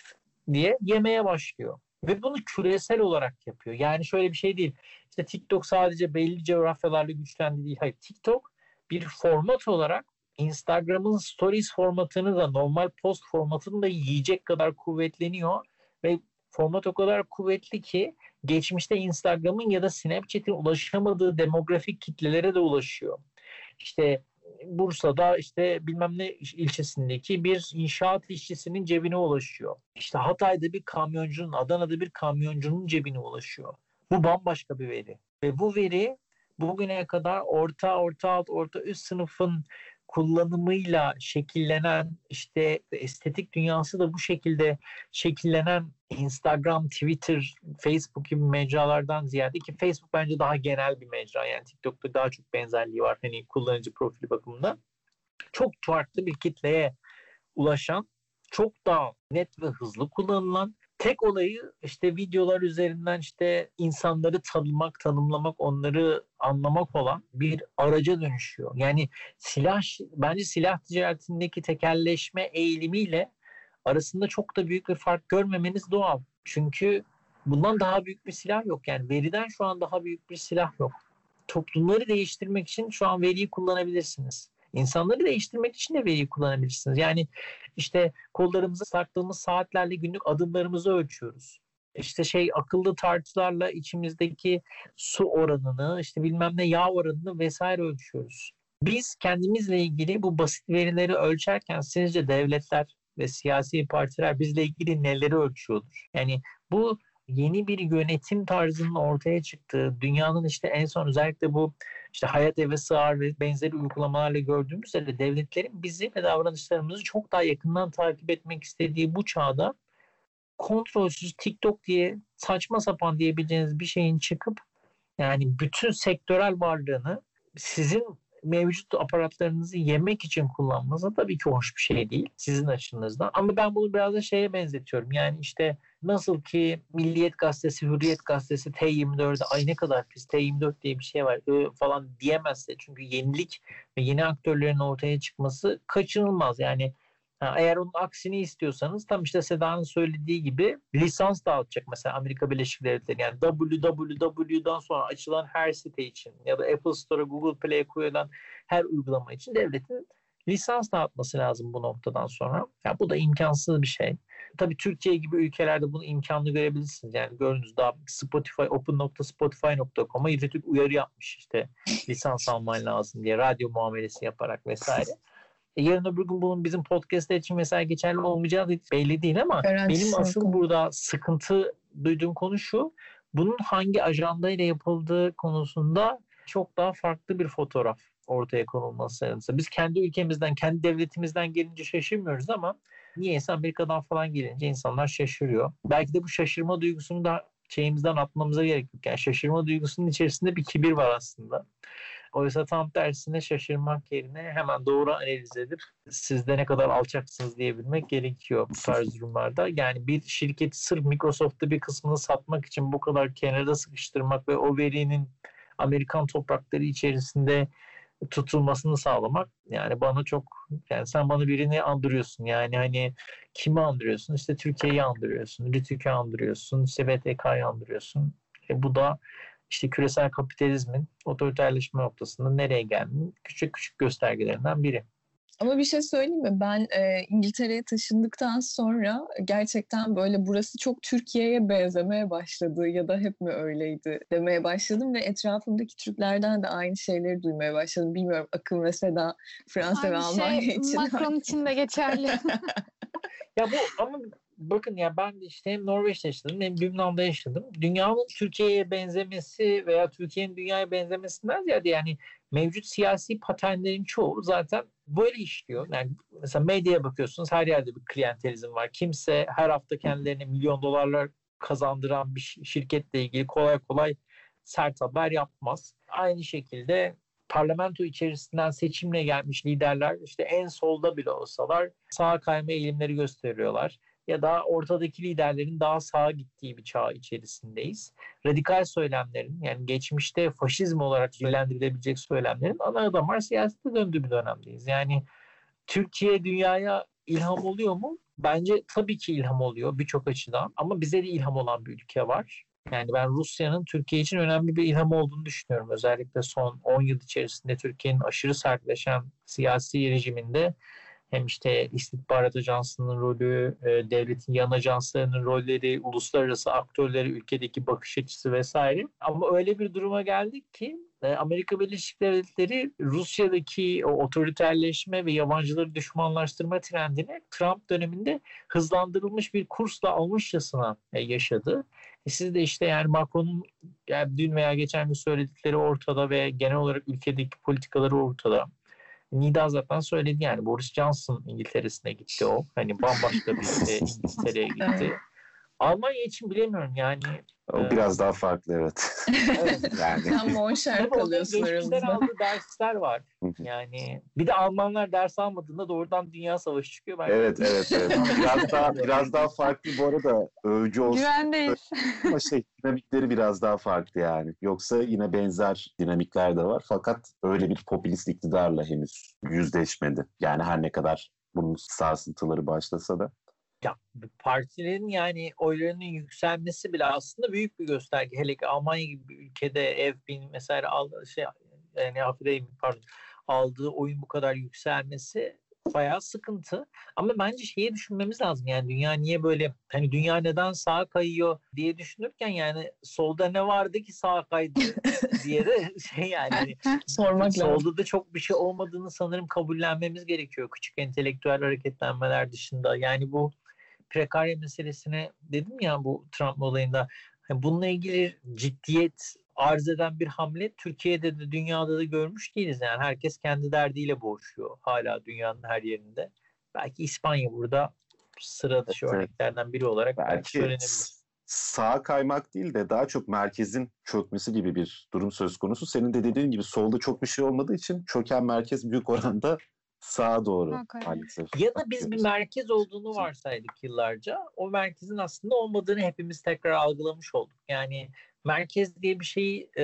diye yemeye başlıyor. Ve bunu küresel olarak yapıyor. Yani şöyle bir şey değil. İşte TikTok sadece belli coğrafyalarla güçlendi değil. Hayır TikTok bir format olarak Instagram'ın stories formatını da normal post formatını da yiyecek kadar kuvvetleniyor ve format o kadar kuvvetli ki geçmişte Instagram'ın ya da Snapchat'in ulaşamadığı demografik kitlelere de ulaşıyor. İşte Bursa'da işte bilmem ne ilçesindeki bir inşaat işçisinin cebine ulaşıyor. İşte Hatay'da bir kamyoncunun, Adana'da bir kamyoncunun cebine ulaşıyor. Bu bambaşka bir veri. Ve bu veri bugüne kadar orta, orta alt, orta üst sınıfın kullanımıyla şekillenen işte estetik dünyası da bu şekilde şekillenen Instagram, Twitter, Facebook gibi mecralardan ziyade ki Facebook bence daha genel bir mecra yani TikTok'ta daha çok benzerliği var hani kullanıcı profili bakımından. Çok farklı bir kitleye ulaşan, çok daha net ve hızlı kullanılan tek olayı işte videolar üzerinden işte insanları tanımak, tanımlamak, onları anlamak olan bir araca dönüşüyor. Yani silah bence silah ticaretindeki tekelleşme eğilimiyle arasında çok da büyük bir fark görmemeniz doğal. Çünkü bundan daha büyük bir silah yok. Yani veriden şu an daha büyük bir silah yok. Toplumları değiştirmek için şu an veriyi kullanabilirsiniz. İnsanları değiştirmek için de veriyi kullanabilirsiniz. Yani işte kollarımızı saktığımız saatlerle günlük adımlarımızı ölçüyoruz. İşte şey akıllı tartılarla içimizdeki su oranını, işte bilmem ne yağ oranını vesaire ölçüyoruz. Biz kendimizle ilgili bu basit verileri ölçerken sizce devletler ve siyasi partiler bizle ilgili neleri ölçüyordur? Yani bu yeni bir yönetim tarzının ortaya çıktığı, dünyanın işte en son özellikle bu işte hayat eve sığar ve benzeri uygulamalarla gördüğümüz üzere devletlerin bizi ve davranışlarımızı çok daha yakından takip etmek istediği bu çağda kontrolsüz TikTok diye saçma sapan diyebileceğiniz bir şeyin çıkıp yani bütün sektörel varlığını sizin mevcut aparatlarınızı yemek için kullanması tabii ki hoş bir şey değil sizin açınızdan. Ama ben bunu biraz da şeye benzetiyorum. Yani işte nasıl ki Milliyet Gazetesi, Hürriyet Gazetesi T24'de ay ne kadar pis T24 diye bir şey var falan diyemezse çünkü yenilik ve yeni aktörlerin ortaya çıkması kaçınılmaz. Yani Eğer onun aksini istiyorsanız tam işte Seda'nın söylediği gibi lisans dağıtacak mesela Amerika Birleşik Devletleri. Yani www'dan sonra açılan her site için ya da Apple Store'a Google Play'e koyulan her uygulama için devletin lisans dağıtması lazım bu noktadan sonra. Yani bu da imkansız bir şey. Tabii Türkiye gibi ülkelerde bunu imkanlı görebilirsiniz. Yani gördüğünüz daha Spotify, open.spotify.com'a İzzetürk uyarı yapmış işte lisans alman lazım diye radyo muamelesi yaparak vesaire. E, yarın öbür gün bunun bizim podcast'ler için mesela geçerli olmayacağı belli değil ama Garantisi benim asıl yok. burada sıkıntı duyduğum konu şu. Bunun hangi ajandayla yapıldığı konusunda çok daha farklı bir fotoğraf ortaya konulması lazım. Biz kendi ülkemizden, kendi devletimizden gelince şaşırmıyoruz ama niyeyse Amerika'dan falan gelince insanlar şaşırıyor. Belki de bu şaşırma duygusunu da şeyimizden atmamıza gerek yok. Yani şaşırma duygusunun içerisinde bir kibir var aslında. Oysa tam tersine şaşırmak yerine hemen doğru analiz edip siz de ne kadar alçaksınız diyebilmek gerekiyor bu tarz [LAUGHS] durumlarda. Yani bir şirketi sırf Microsoft'ta bir kısmını satmak için bu kadar kenarda sıkıştırmak ve o verinin Amerikan toprakları içerisinde tutulmasını sağlamak yani bana çok yani sen bana birini andırıyorsun yani hani kimi andırıyorsun işte Türkiye'yi andırıyorsun Rütük'ü andırıyorsun işte BTK'yı andırıyorsun e bu da işte küresel kapitalizmin otoriterleşme noktasında nereye geldiğinin küçük küçük göstergelerinden biri. Ama bir şey söyleyeyim mi? Ben e, İngiltere'ye taşındıktan sonra gerçekten böyle burası çok Türkiye'ye benzemeye başladı ya da hep mi öyleydi demeye başladım ve etrafımdaki Türklerden de aynı şeyleri duymaya başladım. Bilmiyorum Akın ve Seda Fransa ve Aynı Almanya şey için. Macron için de geçerli. [LAUGHS] Ya bu ama bakın ya ben işte hem Norveç'te yaşadım hem Lübnan'da yaşadım. Dünyanın Türkiye'ye benzemesi veya Türkiye'nin dünyaya benzemesinden ziyade yani mevcut siyasi paternlerin çoğu zaten böyle işliyor. Yani mesela medyaya bakıyorsunuz her yerde bir klientelizm var. Kimse her hafta kendilerine milyon dolarlar kazandıran bir şi- şirketle ilgili kolay kolay sert haber yapmaz. Aynı şekilde parlamento içerisinden seçimle gelmiş liderler işte en solda bile olsalar sağa kayma eğilimleri gösteriyorlar. Ya da ortadaki liderlerin daha sağa gittiği bir çağ içerisindeyiz. Radikal söylemlerin yani geçmişte faşizm olarak dillendirilebilecek söylemlerin ana damar siyasete döndüğü bir dönemdeyiz. Yani Türkiye dünyaya ilham oluyor mu? Bence tabii ki ilham oluyor birçok açıdan ama bize de ilham olan bir ülke var. Yani ben Rusya'nın Türkiye için önemli bir ilham olduğunu düşünüyorum. Özellikle son 10 yıl içerisinde Türkiye'nin aşırı sertleşen siyasi rejiminde hem işte istihbarat ajansının rolü, e, devletin yan ajanslarının rolleri, uluslararası aktörleri, ülkedeki bakış açısı vesaire. Ama öyle bir duruma geldik ki e, Amerika Birleşik Devletleri Rusya'daki o otoriterleşme ve yabancıları düşmanlaştırma trendini Trump döneminde hızlandırılmış bir kursla almışçasına e, yaşadı. E siz de işte yani Macron'un yani dün veya geçen gün söyledikleri ortada ve genel olarak ülkedeki politikaları ortada. Nida zaten söyledi yani Boris Johnson İngiltere'sine gitti o. Hani bambaşka bir [LAUGHS] İngiltere'ye gitti. Almanya için bilemiyorum yani. O Evet. biraz daha farklı evet. Evet. [LAUGHS] yani Sen monşer kalıyorsun aramızda. aldığı dersler var. Yani bir de Almanlar ders almadığında doğrudan dünya savaşı çıkıyor. Ben evet evet evet. [LAUGHS] Biraz daha biraz daha farklı bu arada övücü olsun Güvendeyiz. ama şey dinamikleri biraz daha farklı yani. Yoksa yine benzer dinamikler de var fakat öyle bir popülist iktidarla henüz yüzleşmedi. Yani her ne kadar bunun sarsıntıları başlasa da. Ya, partilerin yani oylarının yükselmesi bile aslında büyük bir gösterge. Hele ki Almanya gibi bir ülkede ev bin vesaire aldığı şey yani affedeyim pardon aldığı oyun bu kadar yükselmesi bayağı sıkıntı. Ama bence şeyi düşünmemiz lazım. Yani dünya niye böyle hani dünya neden sağa kayıyor diye düşünürken yani solda ne vardı ki sağa kaydı [LAUGHS] diye de şey yani hani [LAUGHS] Sormak lazım. Solda da çok bir şey olmadığını sanırım kabullenmemiz gerekiyor küçük entelektüel hareketlenmeler dışında. Yani bu prekarya meselesine dedim ya bu Trump olayında hani bununla ilgili ciddiyet arz eden bir hamle Türkiye'de de dünyada da görmüş değiliz. Yani herkes kendi derdiyle boğuşuyor hala dünyanın her yerinde. Belki İspanya burada sıra dışı Evet. örneklerden biri olarak belki, Belki söylenebilir. sağa kaymak değil de daha çok merkezin çökmesi gibi bir durum söz konusu. Senin de dediğin gibi solda çok bir şey olmadığı için çöken merkez büyük oranda sağa doğru maalesef. Ya da biz bir merkez olduğunu varsaydık yıllarca. O merkezin aslında olmadığını hepimiz tekrar algılamış olduk. Yani merkez diye bir şeyi e,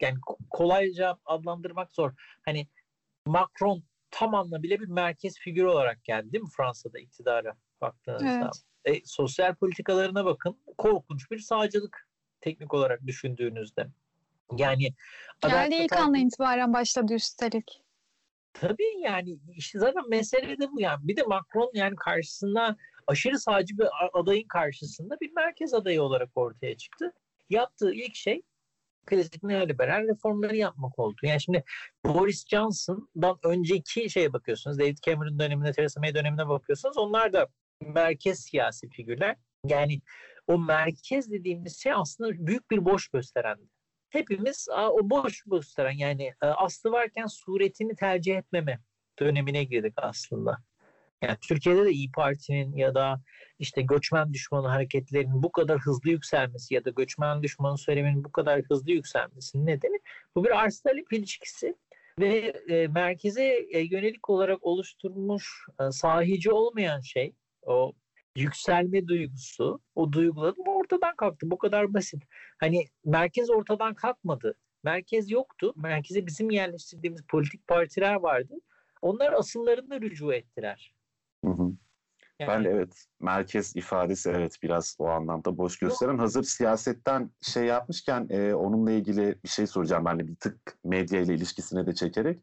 yani ko- kolayca adlandırmak zor. Hani Macron tam anlamıyla bir merkez figürü olarak geldi değil mi Fransa'da iktidara baktığınızda? Evet. E, sosyal politikalarına bakın. Korkunç bir sağcılık teknik olarak düşündüğünüzde. Yani Geldiği ilk andan itibaren başladı üstelik. Tabii yani işte zaten mesele de bu yani. Bir de Macron yani karşısında aşırı sağcı bir adayın karşısında bir merkez adayı olarak ortaya çıktı. Yaptığı ilk şey klasik neoliberal reformları yapmak oldu. Yani şimdi Boris Johnson'dan önceki şeye bakıyorsunuz. David Cameron dönemine, Theresa May dönemine bakıyorsunuz. Onlar da merkez siyasi figürler. Yani o merkez dediğimiz şey aslında büyük bir boş gösterendi hepimiz o boş gösteren yani e, aslı varken suretini tercih etmeme dönemine girdik aslında. Yani Türkiye'de de İyi Parti'nin ya da işte göçmen düşmanı hareketlerinin bu kadar hızlı yükselmesi ya da göçmen düşmanı söyleminin bu kadar hızlı yükselmesinin nedeni bu bir arz talep ilişkisi ve e, merkeze e, yönelik olarak oluşturmuş e, sahici olmayan şey o yükselme duygusu, o duyguların ortadan kalktı. Bu kadar basit. Hani merkez ortadan kalkmadı. Merkez yoktu. Merkeze bizim yerleştirdiğimiz politik partiler vardı. Onlar asıllarını rücu ettiler. Hı hı. Yani, Ben de evet merkez ifadesi evet biraz o anlamda boş gösteren. Hazır siyasetten şey yapmışken e, onunla ilgili bir şey soracağım ben de bir tık medya ile ilişkisine de çekerek.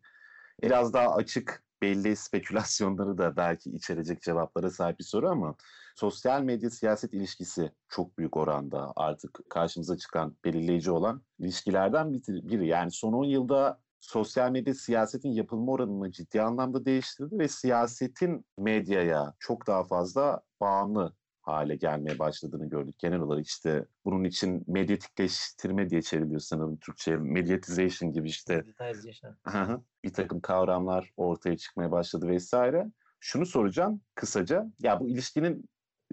Biraz daha açık belli spekülasyonları da belki içerecek cevaplara sahip bir soru ama sosyal medya siyaset ilişkisi çok büyük oranda artık karşımıza çıkan belirleyici olan ilişkilerden bir- biri. Yani son 10 yılda sosyal medya siyasetin yapılma oranını ciddi anlamda değiştirdi ve siyasetin medyaya çok daha fazla bağımlı hale gelmeye başladığını gördük. Genel olarak işte bunun için medyatikleştirme diye çevriliyor sanırım Türkçe. Mediatization gibi işte bir takım kavramlar ortaya çıkmaya başladı vesaire. Şunu soracağım kısaca. Ya bu ilişkinin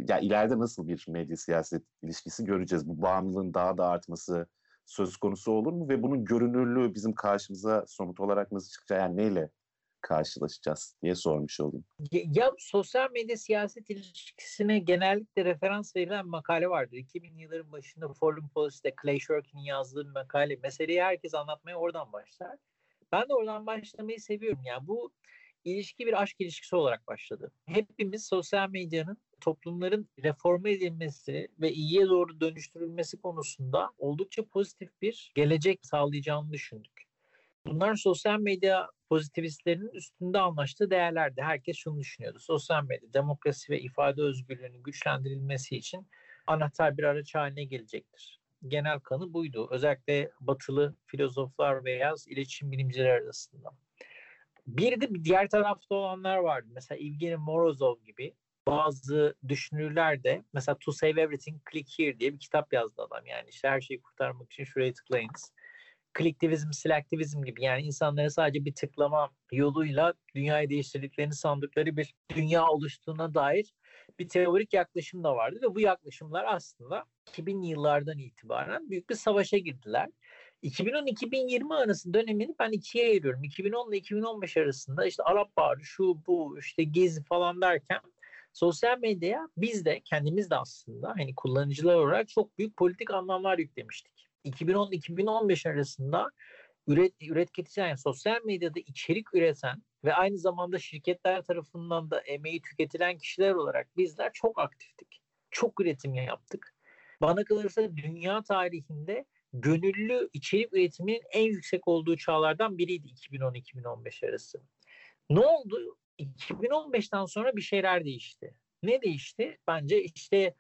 ya ileride nasıl bir medya siyaset ilişkisi göreceğiz? Bu bağımlılığın daha da artması söz konusu olur mu ve bunun görünürlüğü bizim karşımıza somut olarak nasıl çıkacak? Yani neyle karşılaşacağız diye sormuş olayım. Ya, ya sosyal medya siyaset ilişkisine genellikle referans verilen makale vardır. 2000 yılların başında Foreign Policy'de Clay Shirky'nin yazdığı bir makale. Meseleyi herkes anlatmaya oradan başlar. Ben de oradan başlamayı seviyorum. Yani bu ilişki bir aşk ilişkisi olarak başladı. Hepimiz sosyal medyanın toplumların reforme edilmesi ve iyiye doğru dönüştürülmesi konusunda oldukça pozitif bir gelecek sağlayacağını düşündük. Bunlar sosyal medya pozitivistlerinin üstünde anlaştığı değerlerdi. Herkes şunu düşünüyordu. Sosyal medya demokrasi ve ifade özgürlüğünün güçlendirilmesi için anahtar bir araç haline gelecektir. Genel kanı buydu. Özellikle batılı filozoflar veya iletişim bilimciler arasında. Bir de diğer tarafta olanlar vardı. Mesela Evgeny Morozov gibi bazı düşünürler de mesela To Save Everything Click Here diye bir kitap yazdı adam. Yani işte her şeyi kurtarmak için şuraya tıklayınız. Kliktivizm, selektivizm gibi yani insanlara sadece bir tıklama yoluyla dünyayı değiştirdiklerini sandıkları bir dünya oluştuğuna dair bir teorik yaklaşım da vardı ve bu yaklaşımlar aslında 2000 yıllardan itibaren büyük bir savaşa girdiler. 2010-2020 arası dönemini ben ikiye ayırıyorum. 2010 ile 2015 arasında işte Arap Baharı, şu bu, işte Gezi falan derken sosyal medyaya biz de kendimiz de aslında hani kullanıcılar olarak çok büyük politik anlamlar yüklemiştik. 2010-2015 arasında üret, üretketici yani sosyal medyada içerik üreten ve aynı zamanda şirketler tarafından da emeği tüketilen kişiler olarak bizler çok aktiftik. Çok üretim yaptık. Bana kalırsa dünya tarihinde gönüllü içerik üretiminin en yüksek olduğu çağlardan biriydi 2010-2015 arası. Ne oldu? 2015'ten sonra bir şeyler değişti. Ne değişti? Bence işte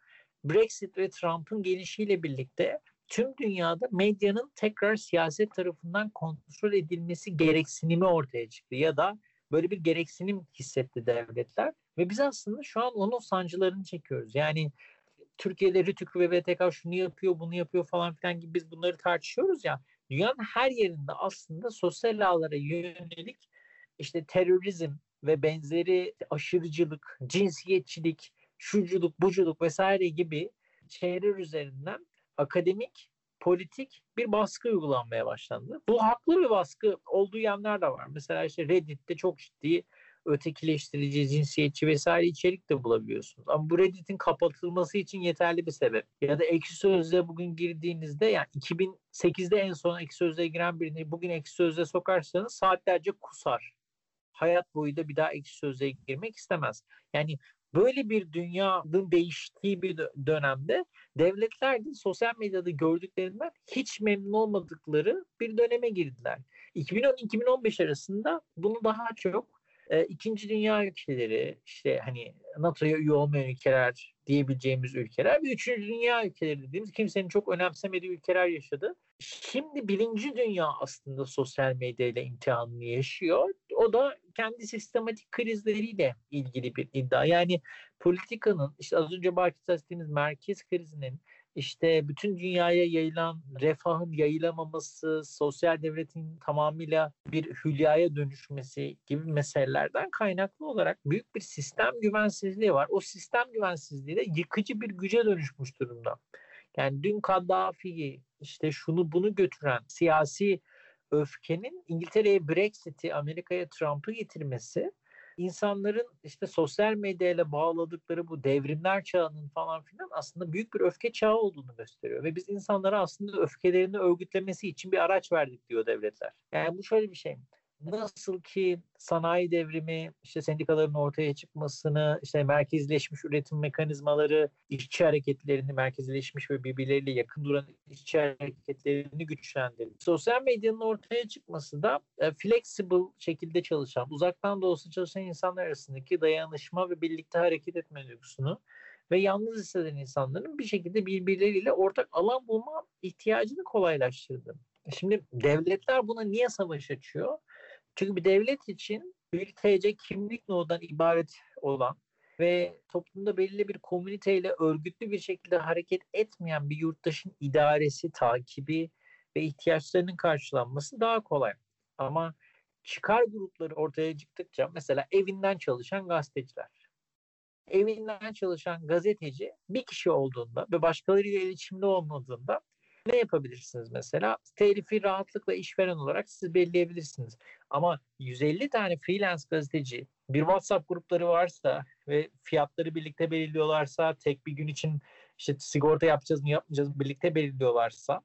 Brexit ve Trump'ın gelişiyle birlikte tüm dünyada medyanın tekrar siyaset tarafından kontrol edilmesi gereksinimi ortaya çıktı ya da böyle bir gereksinim hissetti devletler ve biz aslında şu an onun sancılarını çekiyoruz. Yani Türkiye'de Rütük ve BTK şunu yapıyor, bunu yapıyor falan filan gibi biz bunları tartışıyoruz ya. Dünyanın her yerinde aslında sosyal ağlara yönelik işte terörizm ve benzeri aşırıcılık, cinsiyetçilik, şuculuk, buculuk vesaire gibi çevre üzerinden akademik, politik bir baskı uygulanmaya başlandı. Bu haklı bir baskı olduğu yanlar da var. Mesela işte Reddit'te çok ciddi ötekileştirici, cinsiyetçi vesaire içerik de bulabiliyorsunuz. Ama bu Reddit'in kapatılması için yeterli bir sebep. Ya da Ekşi Sözlüğe bugün girdiğinizde yani 2008'de en son Ekşi Sözlüğe giren birini bugün Ekşi Sözlüğe sokarsanız saatlerce kusar. Hayat boyu da bir daha Ekşi Sözlüğe girmek istemez. Yani böyle bir dünyanın değiştiği bir dönemde devletler de sosyal medyada gördüklerinden hiç memnun olmadıkları bir döneme girdiler. 2010-2015 arasında bunu daha çok e, ikinci dünya ülkeleri işte hani NATO'ya üye olmayan ülkeler diyebileceğimiz ülkeler ve üçüncü dünya ülkeleri dediğimiz kimsenin çok önemsemediği ülkeler yaşadı. Şimdi birinci dünya aslında sosyal medyayla imtihanını yaşıyor. O da kendi sistematik krizleriyle ilgili bir iddia. Yani politikanın işte az önce bahsettiğimiz merkez krizinin işte bütün dünyaya yayılan refahın yayılamaması, sosyal devletin tamamıyla bir hülyaya dönüşmesi gibi meselelerden kaynaklı olarak büyük bir sistem güvensizliği var. O sistem güvensizliği de yıkıcı bir güce dönüşmüş durumda. Yani dün Kaddafi'yi işte şunu bunu götüren siyasi öfkenin İngiltere'ye Brexit'i, Amerika'ya Trump'ı getirmesi insanların işte sosyal medyayla bağladıkları bu devrimler çağının falan filan aslında büyük bir öfke çağı olduğunu gösteriyor. Ve biz insanlara aslında öfkelerini örgütlemesi için bir araç verdik diyor devletler. Yani bu şöyle bir şey nasıl ki sanayi devrimi, işte sendikaların ortaya çıkmasını, işte merkezleşmiş üretim mekanizmaları, işçi hareketlerini merkezleşmiş ve birbirleriyle yakın duran işçi hareketlerini güçlendirdi. Sosyal medyanın ortaya çıkması da e, flexible şekilde çalışan, uzaktan da olsa çalışan insanlar arasındaki dayanışma ve birlikte hareket etme duygusunu ve yalnız hisseden insanların bir şekilde birbirleriyle ortak alan bulma ihtiyacını kolaylaştırdı. Şimdi devletler buna niye savaş açıyor? Çünkü bir devlet için bir TC kimlik nodundan ibaret olan ve toplumda belirli bir komüniteyle örgütlü bir şekilde hareket etmeyen bir yurttaşın idaresi, takibi ve ihtiyaçlarının karşılanması daha kolay. Ama çıkar grupları ortaya çıktıkça mesela evinden çalışan gazeteciler, evinden çalışan gazeteci bir kişi olduğunda ve başkalarıyla iletişimde olmadığında ne yapabilirsiniz mesela? Telifi rahatlıkla işveren olarak siz belirleyebilirsiniz. Ama 150 tane freelance gazeteci bir WhatsApp grupları varsa ve fiyatları birlikte belirliyorlarsa tek bir gün için işte sigorta yapacağız mı yapmayacağız mı birlikte belirliyorlarsa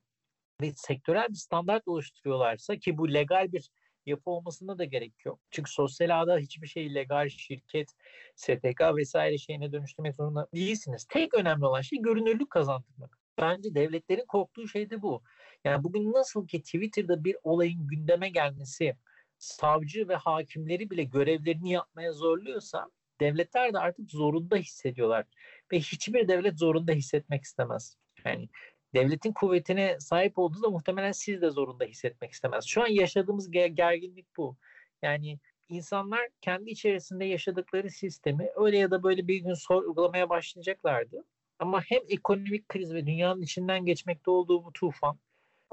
ve sektörel bir standart oluşturuyorlarsa ki bu legal bir yapı olmasına da gerek yok. Çünkü sosyal ağda hiçbir şey legal şirket, STK vesaire şeyine dönüştürmek zorunda değilsiniz. Tek önemli olan şey görünürlük kazandırmak. Bence devletlerin korktuğu şey de bu. Yani bugün nasıl ki Twitter'da bir olayın gündeme gelmesi savcı ve hakimleri bile görevlerini yapmaya zorluyorsa devletler de artık zorunda hissediyorlar. Ve hiçbir devlet zorunda hissetmek istemez. Yani devletin kuvvetine sahip olduğunda muhtemelen siz de zorunda hissetmek istemez. Şu an yaşadığımız gerginlik bu. Yani insanlar kendi içerisinde yaşadıkları sistemi öyle ya da böyle bir gün sorgulamaya başlayacaklardı. Ama hem ekonomik kriz ve dünyanın içinden geçmekte olduğu bu tufan,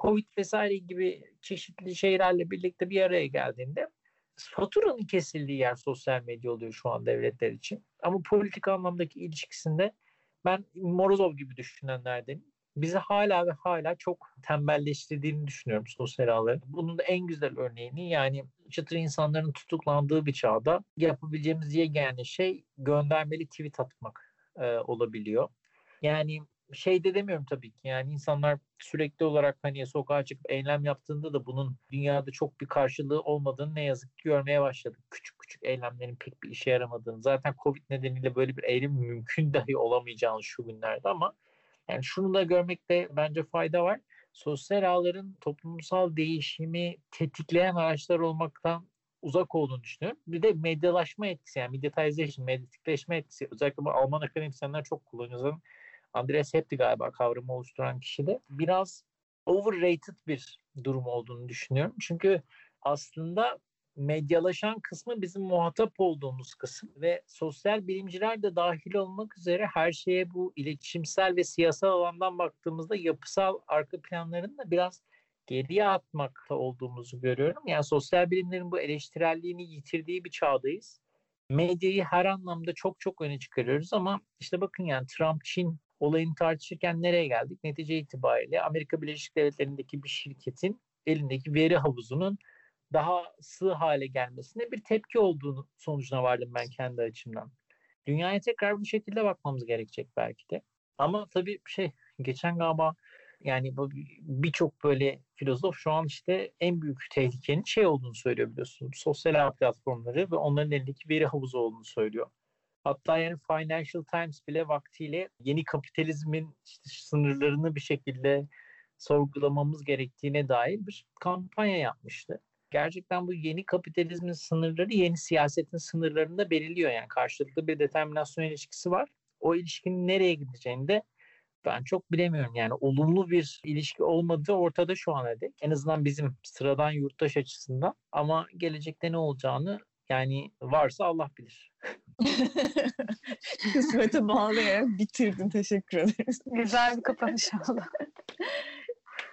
Covid vesaire gibi çeşitli şeylerle birlikte bir araya geldiğinde faturanın kesildiği yer sosyal medya oluyor şu an devletler için. Ama politik anlamdaki ilişkisinde ben Morozov gibi düşünenlerdenim. Bizi hala ve hala çok tembelleştirdiğini düşünüyorum sosyal ağların. Bunun da en güzel örneğini yani çıtır insanların tutuklandığı bir çağda yapabileceğimiz yegane şey göndermeli tweet atmak e, olabiliyor. Yani şey de demiyorum tabii ki yani insanlar sürekli olarak hani sokağa çıkıp eylem yaptığında da bunun dünyada çok bir karşılığı olmadığını ne yazık ki görmeye başladık. Küçük küçük eylemlerin pek bir işe yaramadığını. Zaten Covid nedeniyle böyle bir eylem mümkün [LAUGHS] dahi olamayacağını şu günlerde ama yani şunu da görmekte bence fayda var. Sosyal ağların toplumsal değişimi tetikleyen araçlar olmaktan uzak olduğunu düşünüyorum. Bir de medyalaşma etkisi yani mediatization, medyatikleşme etkisi. Özellikle bu Alman akademisyenler çok kullanıyor. Andreas Hepti galiba kavramı oluşturan kişi de biraz overrated bir durum olduğunu düşünüyorum. Çünkü aslında medyalaşan kısmı bizim muhatap olduğumuz kısım ve sosyal bilimciler de dahil olmak üzere her şeye bu iletişimsel ve siyasal alandan baktığımızda yapısal arka planlarını da biraz geriye atmakta olduğumuzu görüyorum. Yani sosyal bilimlerin bu eleştirelliğini yitirdiği bir çağdayız. Medyayı her anlamda çok çok öne çıkarıyoruz ama işte bakın yani Trump Çin olayını tartışırken nereye geldik? Netice itibariyle Amerika Birleşik Devletleri'ndeki bir şirketin elindeki veri havuzunun daha sığ hale gelmesine bir tepki olduğunu sonucuna vardım ben kendi açımdan. Dünyaya tekrar bu şekilde bakmamız gerekecek belki de. Ama tabii şey geçen galiba yani birçok böyle filozof şu an işte en büyük tehlikenin şey olduğunu söylüyor biliyorsunuz. Sosyal ağ platformları ve onların elindeki veri havuzu olduğunu söylüyor. Hatta yani Financial Times bile vaktiyle yeni kapitalizmin işte sınırlarını bir şekilde sorgulamamız gerektiğine dair bir kampanya yapmıştı. Gerçekten bu yeni kapitalizmin sınırları yeni siyasetin sınırlarını da belirliyor. Yani karşılıklı bir determinasyon ilişkisi var. O ilişkinin nereye gideceğini de ben çok bilemiyorum. Yani olumlu bir ilişki olmadığı ortada şu ana dek. En azından bizim sıradan yurttaş açısından. Ama gelecekte ne olacağını yani varsa Allah bilir. [LAUGHS] Kısmete bağlayarak bitirdin. Teşekkür ederiz. Güzel bir kapanış oldu.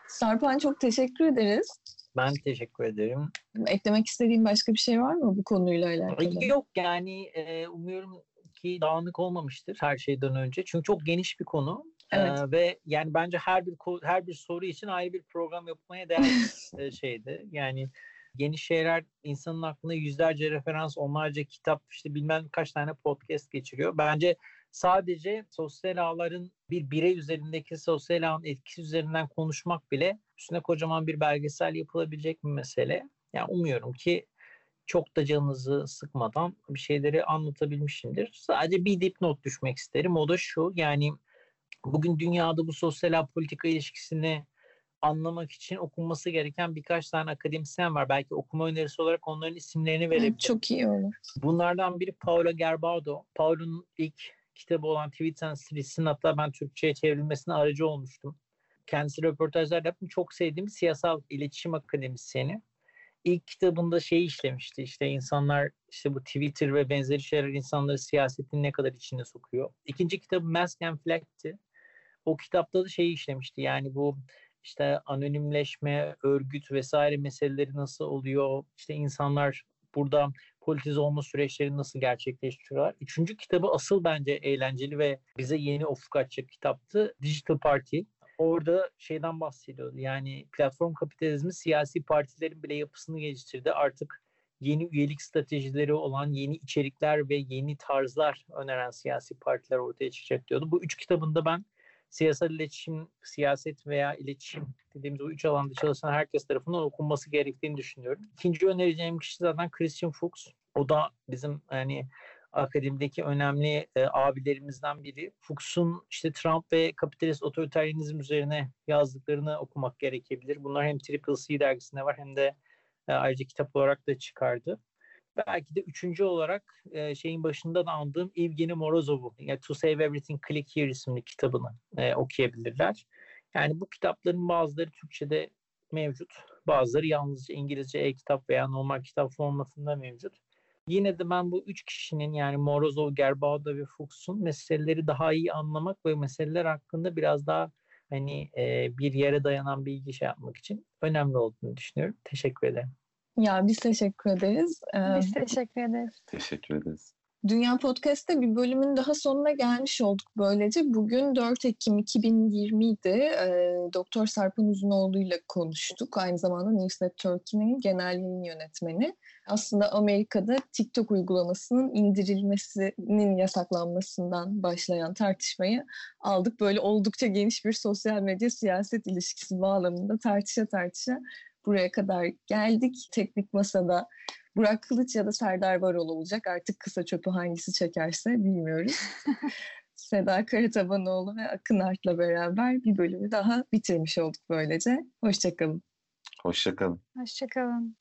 Sarpan çok teşekkür ederiz. Ben teşekkür ederim. Eklemek istediğin başka bir şey var mı bu konuyla alakalı? Yok yani e, umuyorum ki dağınık olmamıştır her şeyden önce. Çünkü çok geniş bir konu. Evet. Ee, ve yani bence her bir her bir soru için ayrı bir program yapmaya değer bir [LAUGHS] şeydi. Yani geniş şeyler insanın aklına yüzlerce referans, onlarca kitap, işte bilmem kaç tane podcast geçiriyor. Bence sadece sosyal ağların bir birey üzerindeki sosyal ağın etkisi üzerinden konuşmak bile üstüne kocaman bir belgesel yapılabilecek bir mesele. Yani umuyorum ki çok da canınızı sıkmadan bir şeyleri anlatabilmişimdir. Sadece bir dipnot düşmek isterim. O da şu yani bugün dünyada bu sosyal politika ilişkisini anlamak için okunması gereken birkaç tane akademisyen var. Belki okuma önerisi olarak onların isimlerini verebilirim. Çok iyi olur. Bunlardan biri Paolo Gerbaudo. Paolo'nun ilk kitabı olan Tweets and Streets'in hatta ben Türkçe'ye çevrilmesine aracı olmuştum. Kendisi röportajlar yaptım. Çok sevdiğim siyasal iletişim akademisyeni. İlk kitabında şeyi işlemişti. İşte insanlar işte bu Twitter ve benzeri şeyler insanları siyasetin ne kadar içine sokuyor. İkinci kitabı Mask and Flag'ti. O kitapta da şeyi işlemişti. Yani bu işte anonimleşme, örgüt vesaire meseleleri nasıl oluyor? İşte insanlar burada politize olma süreçleri nasıl gerçekleştiriyorlar? Üçüncü kitabı asıl bence eğlenceli ve bize yeni ufuk açacak kitaptı. Digital Party. Orada şeyden bahsediyordu. Yani platform kapitalizmi siyasi partilerin bile yapısını geliştirdi. Artık yeni üyelik stratejileri olan yeni içerikler ve yeni tarzlar öneren siyasi partiler ortaya çıkacak diyordu. Bu üç kitabında ben siyasal iletişim, siyaset veya iletişim dediğimiz o üç alanda çalışan herkes tarafından okunması gerektiğini düşünüyorum. İkinci önereceğim kişi zaten Christian Fuchs. O da bizim hani akademideki önemli e, abilerimizden biri. Fuchs'un işte Trump ve kapitalist otoriteryenizm üzerine yazdıklarını okumak gerekebilir. Bunlar hem Triple C dergisinde var hem de e, ayrıca kitap olarak da çıkardı. Belki de üçüncü olarak e, şeyin başında da andığım Evgeny Morozov'u yani To Save Everything Click Here isimli kitabını e, okuyabilirler. Yani bu kitapların bazıları Türkçe'de mevcut. Bazıları yalnızca İngilizce e-kitap veya normal kitap formatında mevcut. Yine de ben bu üç kişinin yani Morozov, Gerbauda ve Fuchs'un meseleleri daha iyi anlamak ve meseleler hakkında biraz daha hani e, bir yere dayanan bilgi şey yapmak için önemli olduğunu düşünüyorum. Teşekkür ederim. Ya biz teşekkür ederiz. Ee, biz teşekkür ederiz. Teşekkür ederiz. Dünya Podcast'te bir bölümün daha sonuna gelmiş olduk böylece. Bugün 4 Ekim 2020'de e, Doktor Sarpan Uzunoğlu ile konuştuk. Aynı zamanda Newsnet Turkey'nin genel yayın yönetmeni. Aslında Amerika'da TikTok uygulamasının indirilmesinin yasaklanmasından başlayan tartışmayı aldık. Böyle oldukça geniş bir sosyal medya siyaset ilişkisi bağlamında tartışa tartışa buraya kadar geldik. Teknik Masa'da Burak Kılıç ya da Serdar Varol olacak. Artık kısa çöpü hangisi çekerse bilmiyoruz. [LAUGHS] Seda Karatabanoğlu ve Akın Art'la beraber bir bölümü daha bitirmiş olduk böylece. Hoşçakalın. Hoşçakalın. Hoşçakalın.